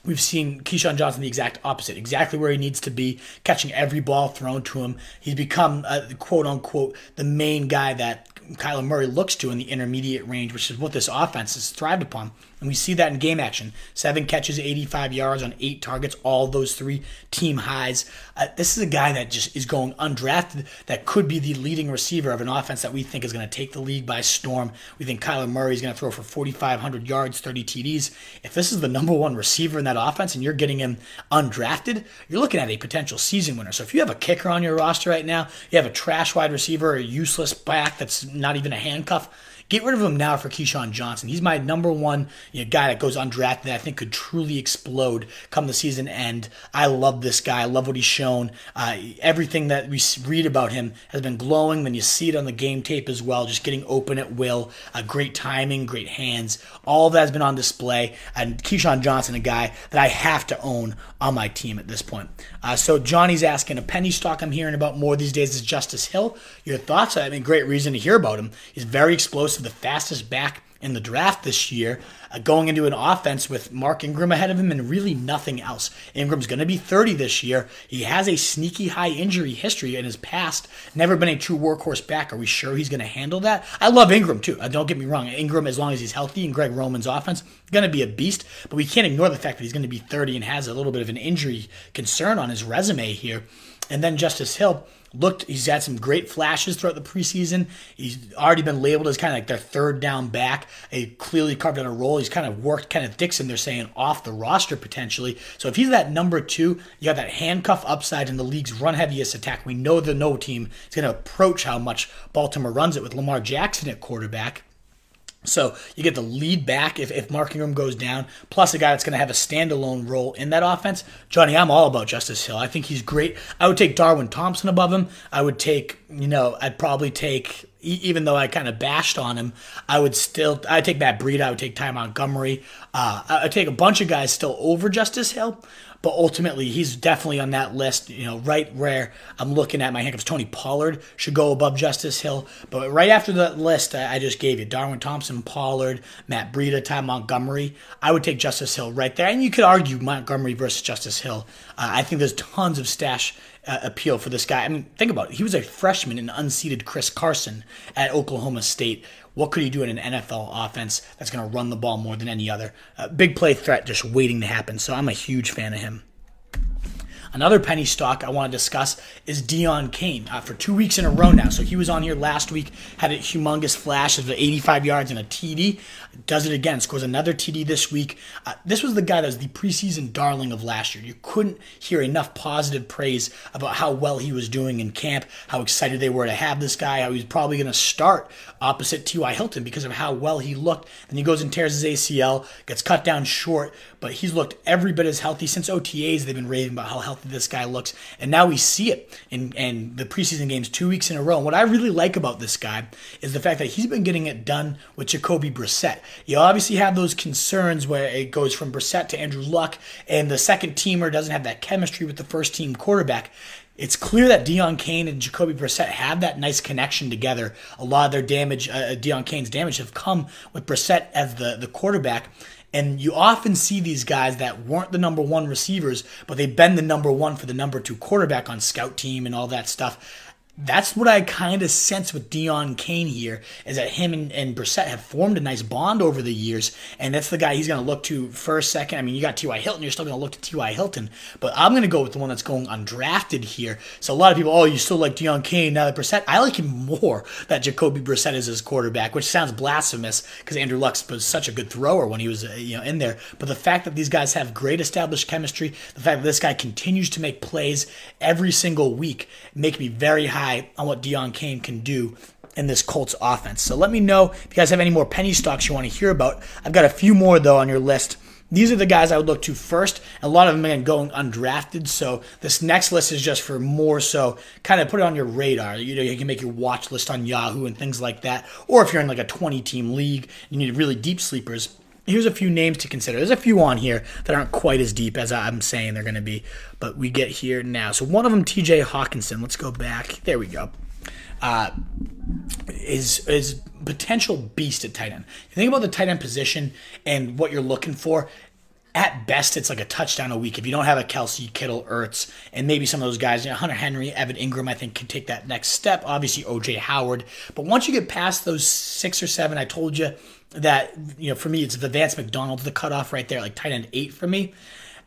We've seen KeeSean Johnson the exact opposite, exactly where he needs to be, catching every ball thrown to him. He's become, uh, quote unquote, the main guy that Kyler Murray looks to in the intermediate range, which is what this offense has thrived upon. And we see that in game action. Seven catches, 85 yards on eight targets, all those three team highs. Uh, this is a guy that just is going undrafted that could be the leading receiver of an offense that we think is going to take the league by storm. We think Kyler Murray is going to throw for 4,500 yards, 30 TDs. If this is the number one receiver in that offense and you're getting him undrafted, you're looking at a potential season winner. So if you have a kicker on your roster right now, you have a trash wide receiver, a useless back that's not even a handcuff, Get rid of him now for KeeSean Johnson. He's my number one you know, guy that goes undrafted that I think could truly explode come the season end. I love this guy. I love what he's shown. Uh, everything that we read about him has been glowing. Then you see it on the game tape as well, just getting open at will. Uh, great timing, great hands. All that has been on display. And KeeSean Johnson, a guy that I have to own on my team at this point. Uh, so Johnny's asking a penny stock I'm hearing about more these days is Justice Hill. Your thoughts? I mean, great reason to hear about him. He's very explosive the fastest back in the draft this year, uh, going into an offense with Mark Ingram ahead of him and really nothing else. Ingram's going to be 30 this year. He has a sneaky high injury history in his past, never been a true workhorse back. Are we sure he's going to handle that? I love Ingram too. Uh, don't get me wrong. Ingram, as long as he's healthy and Greg Roman's offense, going to be a beast, but we can't ignore the fact that he's going to be 30 and has a little bit of an injury concern on his resume here. And then Justice Hill looked he's had some great flashes throughout the preseason. He's already been labeled as kind of like their third down back. A clearly carved out a role. He's kind of worked Kenneth Dixon they're saying off the roster potentially. So if he's that number two you got that handcuff upside in the league's run heaviest attack we know the no team is going to approach how much baltimore runs it with lamar jackson at quarterback so you get the lead back if, if Mark Ingram goes down, plus a guy that's going to have a standalone role in that offense. Johnny, I'm all about Justice Hill. I think he's great. I would take Darwin Thompson above him. I would take, you know, I'd probably take, even though I kind of bashed on him, I would still, I'd take Matt Breida. I would take Ty Montgomery. Uh, I'd take a bunch of guys still over Justice Hill but ultimately he's definitely on that list. You know, right where I'm looking at my handcuffs. Tony Pollard should go above Justice Hill, but right after the list I just gave you, Darwin Thompson, Pollard, Matt Breida, Ty Montgomery, I would take Justice Hill right there. And you could argue Montgomery versus Justice Hill. Uh, I think there's tons of stash uh, appeal for this guy. I mean, think about it. He was a freshman in unseeded Chris Carson at Oklahoma State. What could he do in an NFL offense that's going to run the ball more than any other? Uh, big play threat just waiting to happen. So I'm a huge fan of him. Another penny stock I want to discuss is Deon Cain uh, for two weeks in a row now. So he was on here last week, had a humongous flash of 85 yards and a TD. Does it again, scores another TD this week. Uh, this was the guy that was the preseason darling of last year. You couldn't hear enough positive praise about how well he was doing in camp, how excited they were to have this guy, how he's probably going to start opposite T.Y. Hilton because of how well he looked. And he goes and tears his ACL, gets cut down short, but he's looked every bit as healthy since OTAs. They've been raving about how healthy this guy looks, and now we see it in, in the preseason games two weeks in a row. And what I really like about this guy is the fact that he's been getting it done with Jacoby Brissett. You obviously have those concerns where it goes from Brissett to Andrew Luck, and the second teamer doesn't have that chemistry with the first team quarterback it's clear that Deon Cain and Jacoby Brissett have that nice connection together. A lot of their damage, uh, Deon Cain's damage, have come with Brissett as the, the quarterback. And you often see these guys that weren't the number one receivers, but they've been the number one for the number two quarterback on scout team and all that stuff. That's what I kind of sense with Deon Cain here is that him and, and Brissett have formed a nice bond over the years, and that's the guy he's going to look to first, second. I mean, you got T.Y. Hilton, you're still going to look to T.Y. Hilton, but I'm going to go with the one that's going undrafted here. So a lot of people, oh, you still like Deon Cain now that Brissett. I like him more that Jacoby Brissett is his quarterback, which sounds blasphemous because Andrew Luck was such a good thrower when he was uh, you know in there. But the fact that these guys have great established chemistry, the fact that this guy continues to make plays every single week, make me very high on what Deon Cain can do in this Colts offense. So let me know if you guys have any more penny stocks you want to hear about. I've got a few more though on your list. These are the guys I would look to first. A lot of them again going undrafted. So this next list is just for more so kind of put it on your radar. You know, you can make your watch list on Yahoo and things like that. Or if you're in like a 20 team league, you need really deep sleepers. Here's a few names to consider. There's a few on here that aren't quite as deep as I'm saying they're going to be, but we get here now. So one of them, T.J. Hockenson. Let's go back. There we go. Uh, is is potential beast at tight end. You think about the tight end position and what you're looking for. At best, it's like a touchdown a week. If you don't have a Kelce, Kittle, Ertz, and maybe some of those guys, you know, Hunter Henry, Evan Engram, I think can take that next step. Obviously, OJ Howard. But once you get past those six or seven, I told you that you know for me it's the Vance McDonald the cutoff right there, like tight end eight for me.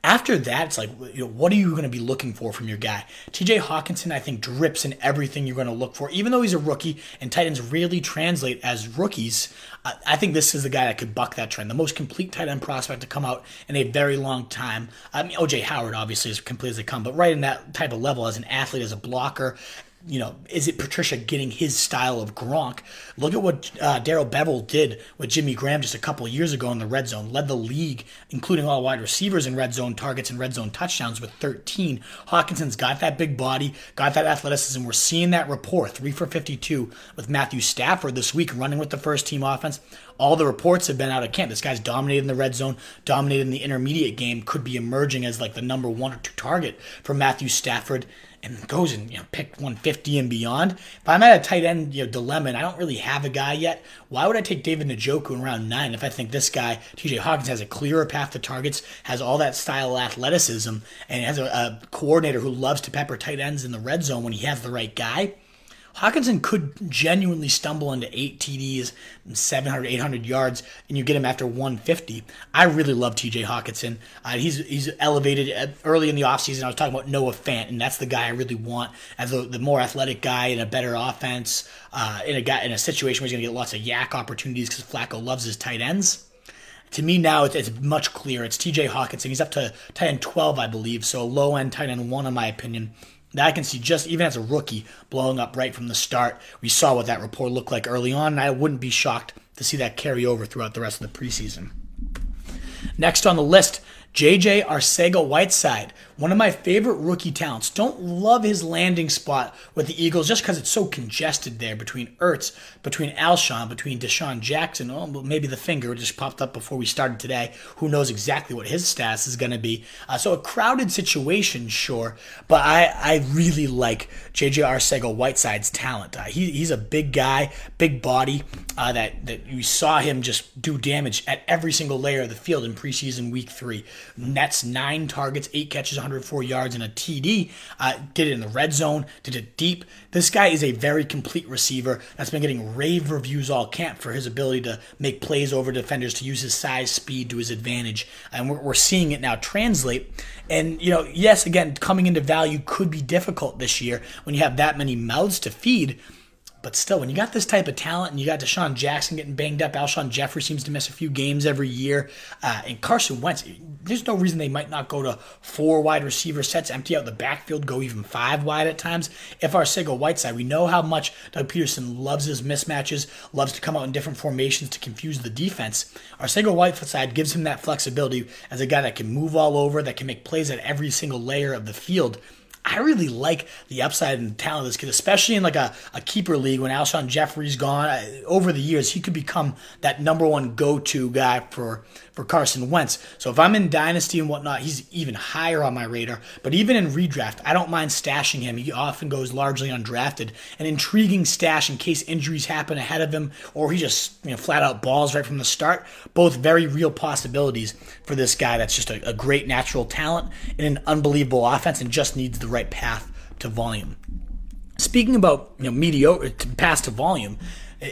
After that, it's like, you know, what are you going to be looking for from your guy? TJ Hockenson, I think, drips in everything you're going to look for. Even though he's a rookie and tight ends really translate as rookies, I think this is the guy that could buck that trend. The most complete tight end prospect to come out in a very long time. I mean, OJ Howard obviously is complete as they come, but right in that type of level as an athlete, as a blocker, you know, is it Patricia getting his style of Gronk? Look at what uh, Darrell Bevell did with Jimmy Graham just a couple years ago in the red zone. Led the league, including all wide receivers in red zone targets and red zone touchdowns with 13. Hockenson's got that big body, got that athleticism. We're seeing that rapport, three for 52 with Matthew Stafford this week, running with the first team offense. All the reports have been out of camp. This guy's dominated in the red zone, dominated in the intermediate game, could be emerging as like the number one or two target for Matthew Stafford and goes and you know pick 150 and beyond. If I'm at a tight end you know dilemma and I don't really have a guy yet, why would I take David Njoku in round nine if I think this guy T.J. Hockenson has a clearer path to targets, has all that style athleticism, and has a, a coordinator who loves to pepper tight ends in the red zone when he has the right guy? Hockenson could genuinely stumble into eight TDs, 700, 800 yards, and you get him after 150. I really love TJ Hockenson. Uh, he's he's elevated early in the offseason. I was talking about Noah Fant, and that's the guy I really want as the, more athletic guy in a better offense, uh, in a guy in a situation where he's going to get lots of YAC opportunities because Flacco loves his tight ends to me now it's, it's, much clearer. It's TJ Hockenson. He's up to tight end 12, I believe, so low end tight end 1 in my opinion that I can see just even as a rookie blowing up right from the start. We saw what that rapport looked like early on, and I wouldn't be shocked to see that carry over throughout the rest of the preseason. Next on the list, JJ Arcega Whiteside, one of my favorite rookie talents. Don't love his landing spot with the Eagles just because it's so congested there between Ertz, between Alshon, between DeSean Jackson. Oh, maybe the finger just popped up before we started today. Who knows exactly what his status is going to be? Uh, so a crowded situation, sure, but I, I really like JJ Arcega Whiteside's talent. Uh, he, he's a big guy, big body uh, that, that you saw him just do damage at every single layer of the field in preseason week three. Nets nine targets, eight catches, 104 yards, and a TD. Uh, did it in the red zone, did it deep. This guy is a very complete receiver that's been getting rave reviews all camp for his ability to make plays over defenders, to use his size, speed to his advantage. And we're, we're seeing it now translate. And, you know, yes, again, coming into value could be difficult this year when you have that many mouths to feed. But still, when you got this type of talent and you got DeSean Jackson getting banged up, Alshon Jeffery seems to miss a few games every year, uh, and Carson Wentz, there's no reason they might not go to four wide receiver sets, empty out the backfield, go even five wide at times. If Arcega Whiteside, we know how much Doug Pederson loves his mismatches, loves to come out in different formations to confuse the defense. Arcega Whiteside gives him that flexibility as a guy that can move all over, that can make plays at every single layer of the field. I really like the upside and talent of this kid, especially in like a, a keeper league when Alshon Jeffery's gone. Over the years, he could become that number one go to guy for for Carson Wentz. So if I'm in Dynasty and whatnot, he's even higher on my radar. But even in redraft, I don't mind stashing him. He often goes largely undrafted. An intriguing stash in case injuries happen ahead of him or he just you know flat out balls right from the start. Both very real possibilities for this guy that's just a, a great natural talent in an unbelievable offense and just needs the right path to volume. Speaking about you know mediocre to pass to volume,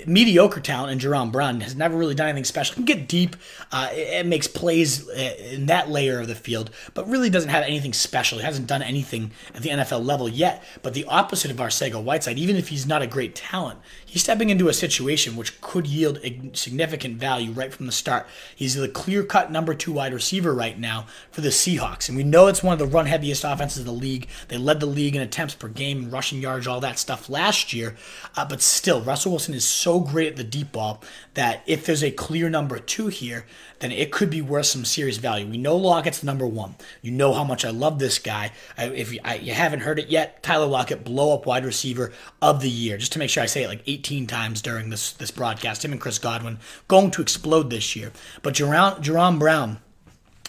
mediocre talent in Jaron Brown has never really done anything special. Can get deep, uh, it, it, makes plays uh, in that layer of the field, but really doesn't have anything special. He hasn't done anything at the NFL level yet. But the opposite of Arcega Whiteside, even if he's not a great talent, he's stepping into a situation which could yield significant value right from the start. He's the clear cut number two wide receiver right now for the Seahawks. And we know it's one of the run heaviest offenses in the league. They led the league in attempts per game, rushing yards, all that stuff last year. Uh, but still, Russell Wilson is so great at the deep ball that if there's a clear number two here, then it could be worth some serious value. We know Lockett's number one. You know how much I love this guy. if you, I, you haven't heard it yet, Tyler Lockett, blow up wide receiver of the year. Just to make sure I say it like 18 times during this this broadcast. Him and Chris Godwin going to explode this year. But Jaron, Jaron Brown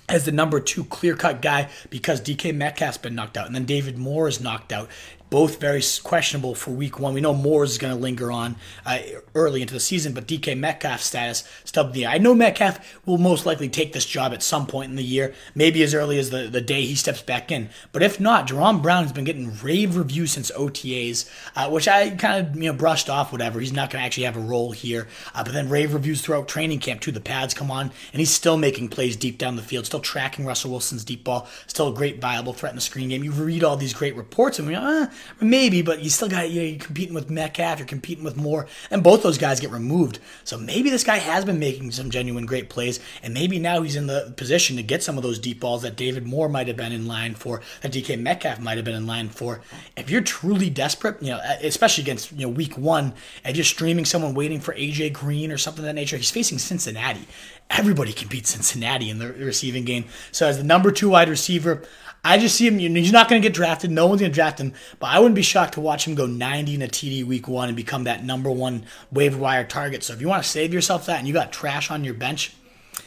as the number two clear cut guy because DK Metcalf's been knocked out, and then David Moore is knocked out both very questionable for week one. We know Moore's is going to linger on uh, early into the season, but DK Metcalf's status stubbed the I know Metcalf will most likely take this job at some point in the year, maybe as early as the, the day he steps back in. But if not, Jaron Brown has been getting rave reviews since OTAs, uh, which I kind of you know brushed off. Whatever, he's not going to actually have a role here. Uh, but then rave reviews throughout training camp too. The pads come on, and he's still making plays deep down the field, still tracking Russell Wilson's deep ball, still a great viable threat in the screen game. You read all these great reports, and we, uh, maybe, but you still got you know you're competing with Metcalf, you're competing with Moore, and both those guys get removed. So maybe this guy has been making some genuine great plays, and maybe now he's in the position to get some of those deep balls that David Moore might have been in line for, that DK Metcalf might have been in line for. If you're truly desperate, you know, especially against you know week one, and you're streaming someone waiting for AJ Green or something of that nature, he's facing Cincinnati. Everybody can beat Cincinnati in the receiving game. So as the number two wide receiver, I just see him. He's not going to get drafted. No one's going to draft him. But I wouldn't be shocked to watch him go 90 in a TD week one and become that number one waiver wire target. So if you want to save yourself that and you got trash on your bench,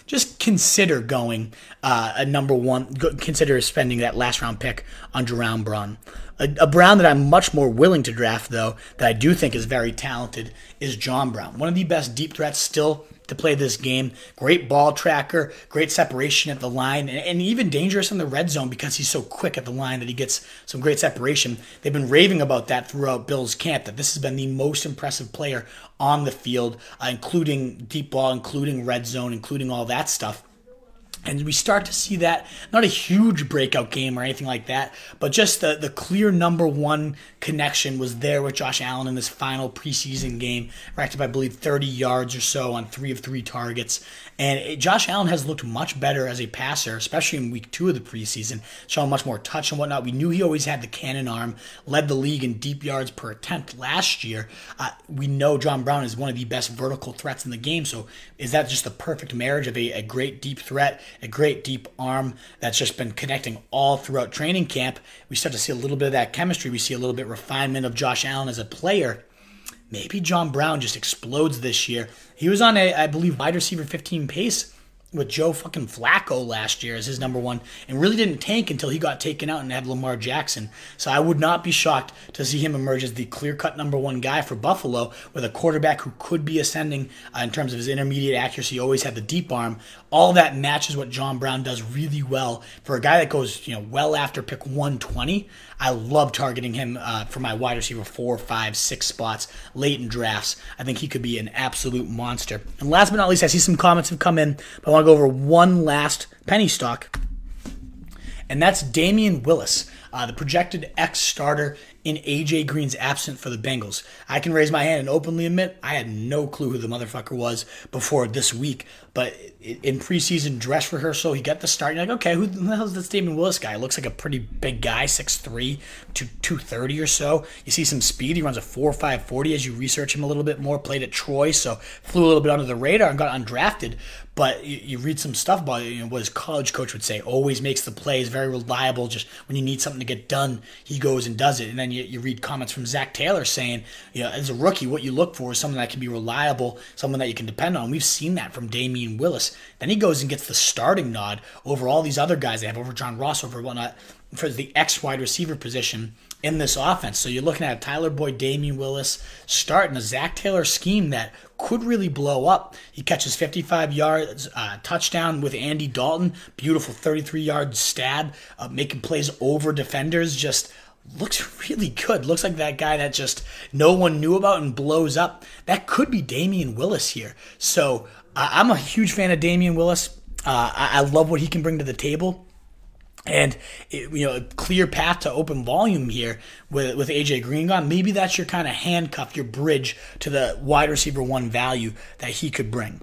just consider going uh, a number one. Consider spending that last round pick on Jaron Brown. A, a, Brown that I'm much more willing to draft, though, that I do think is very talented, is John Brown. One of the best deep threats still to play this game. Great ball tracker, great separation at the line, and, and, even dangerous in the red zone because he's so quick at the line that he gets some great separation. They've been raving about that throughout Bill's camp, that this has been the most impressive player on the field, uh, including deep ball, including red zone, including all that stuff. And we start to see that, not a huge breakout game or anything like that, but just the, the clear number one connection was there with Josh Allen in this final preseason game, racked up, I believe, 30 yards or so on three of three targets. And it, Josh Allen has looked much better as a passer, especially in week two of the preseason, showing much more touch and whatnot. We knew he always had the cannon arm, led the league in deep yards per attempt last year. Uh, we know John Brown is one of the best vertical threats in the game. So is that just the perfect marriage of a, a great deep threat? a great deep arm that's just been connecting all throughout training camp. We start to see a little bit of that chemistry. We see a little bit refinement of Josh Allen as a player. Maybe John Brown just explodes this year. He was on a, I believe, wide receiver 15 pace with Joe fucking Flacco last year as his number one and really didn't tank until he got taken out and had Lamar Jackson. So I would not be shocked to see him emerge as the clear cut number one guy for Buffalo with a quarterback who could be ascending uh, in terms of his intermediate accuracy, always had the deep arm. All that matches what John Brown does really well for a guy that goes, you know, well after pick 120. I love targeting him uh, for my wide receiver four, five, six spots late in drafts. I think he could be an absolute monster. And last but not least, I see some comments have come in, but I want to go over one last penny stock, and that's Damion Willis, uh, the projected X starter in AJ Green's absence for the Bengals. I can raise my hand and openly admit I had no clue who the motherfucker was before this week. But in preseason dress rehearsal, he got the start. You're like, okay, who the hell is this Damion Willis guy? Looks like a pretty big guy, 6'3 to 230 or so. You see some speed. He runs a 4.540 as you research him a little bit more. Played at Troy, so flew a little bit under the radar and got undrafted. But you, you read some stuff about you know, what his college coach would say. Always makes the plays, very reliable. Just when you need something to get done, he goes and does it. And then you, you read comments from Zac Taylor saying, you know, as a rookie, what you look for is someone that can be reliable, someone that you can depend on. We've seen that from Damion Willis. Then he goes and gets the starting nod over all these other guys they have, over John Ross, over whatnot, for the X wide receiver position in this offense. So you're looking at Tyler Boyd, Damion Willis starting a Zac Taylor scheme that could really blow up. He catches 55 yards, uh, touchdown with Andy Dalton, beautiful 33 yard stab, uh, making plays over defenders. Just looks really good. Looks like that guy that just no one knew about and blows up. That could be Damion Willis here. So uh, I'm a huge fan of Damion Willis. Uh, I, I love what he can bring to the table. And you know, a clear path to open volume here with with AJ Green gone. Maybe that's your kind of handcuff, your bridge to the wide receiver one value that he could bring.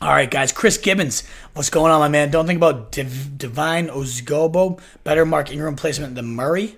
All right, guys. Chris Gibbons, what's going on, my man? Don't think about Div- Devine Ozigbo. Better Mark Ingram placement than Murray.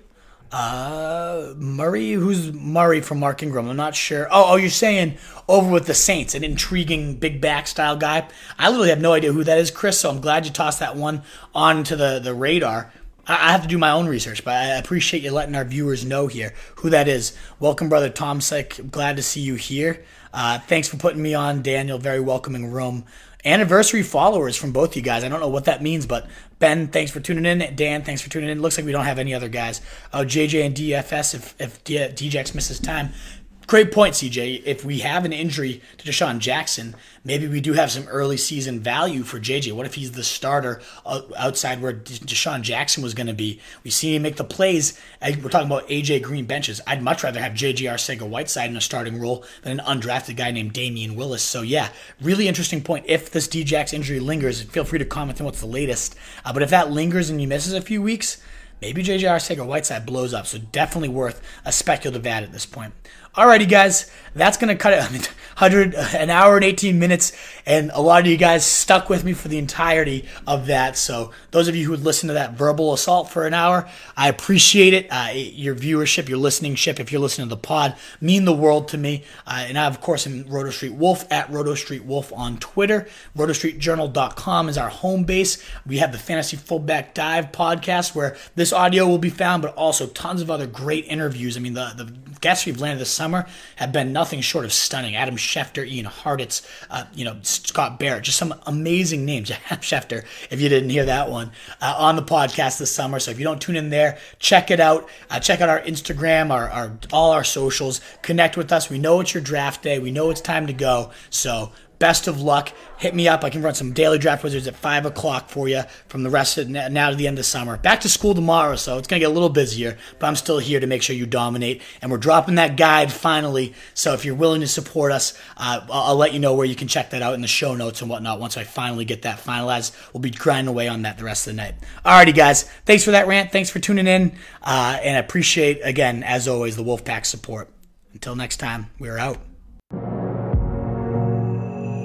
Uh, Murray, who's Murray from Mark Ingram? I'm not sure. Oh, oh, you're saying over with the Saints, an intriguing big back style guy. I literally have no idea who that is, Chris. So I'm glad you tossed that one onto the the radar. I have to do my own research, but I appreciate you letting our viewers know here who that is. Welcome, brother Tom Sick. Glad to see you here. Uh, thanks for putting me on, Daniel. Very welcoming room. Anniversary followers from both you guys. I don't know what that means, but Ben, thanks for tuning in. Dan, thanks for tuning in. Looks like we don't have any other guys. Uh, oh, JJ and DFS if, if DJX misses time. Great point, CJ. If we have an injury to DeSean Jackson, maybe we do have some early season value for JJ. What if he's the starter outside where DeSean Jackson was going to be? We see him make the plays. We're talking about AJ Green benches. I'd much rather have JJ Arcega Whiteside in a starting role than an undrafted guy named Damion Willis. So, yeah, really interesting point. If this DJX injury lingers, feel free to comment on what's the latest. Uh, but if that lingers and he misses a few weeks, maybe JJ Arcega Whiteside blows up. So, definitely worth a speculative ad at this point. Alrighty, guys, that's gonna cut it. *laughs* I mean, 100 an hour and 18 minutes, and a lot of you guys stuck with me for the entirety of that. So those of you who would listen to that verbal assault for an hour, I appreciate it. Uh, your viewership, your listening ship, if you're listening to the pod, mean the world to me. Uh, and I, of course, am Roto Street Wolf at Roto Street Wolf on Twitter. RotoStreetJournal.com is our home base. We have the Fantasy Fullback Dive podcast where this audio will be found, but also tons of other great interviews. I mean, the the guests we've landed this summer have been nothing short of stunning. Adam Schefter, Ian Hartitz, uh, you know, Scott Barrett, just some amazing names. *laughs* Adam Schefter, if you didn't hear that one, uh, on the podcast this summer. So if you don't tune in there, check it out. Uh, check out our Instagram, our, our all our socials. Connect with us. We know it's your draft day. We know it's time to go. So Best of luck. Hit me up. I can run some daily draft wizards at five o'clock for you from the rest of now to the end of summer. Back to school tomorrow, so it's gonna get a little busier, but I'm still here to make sure you dominate. And we're dropping that guide finally. So if you're willing to support us, uh, I'll, let you know where you can check that out in the show notes and whatnot. Once I finally get that finalized, we'll be grinding away on that the rest of the night. Alrighty, guys. Thanks for that rant. Thanks for tuning in, uh, and I appreciate again as always the Wolfpack support. Until next time, we're out.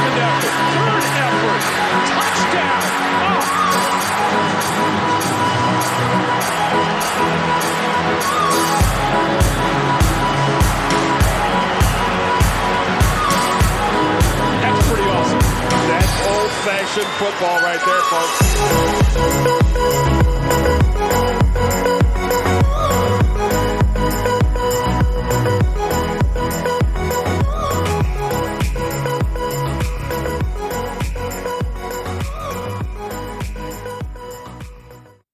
Third touchdown. That's pretty awesome. That's old-fashioned football right there, folks.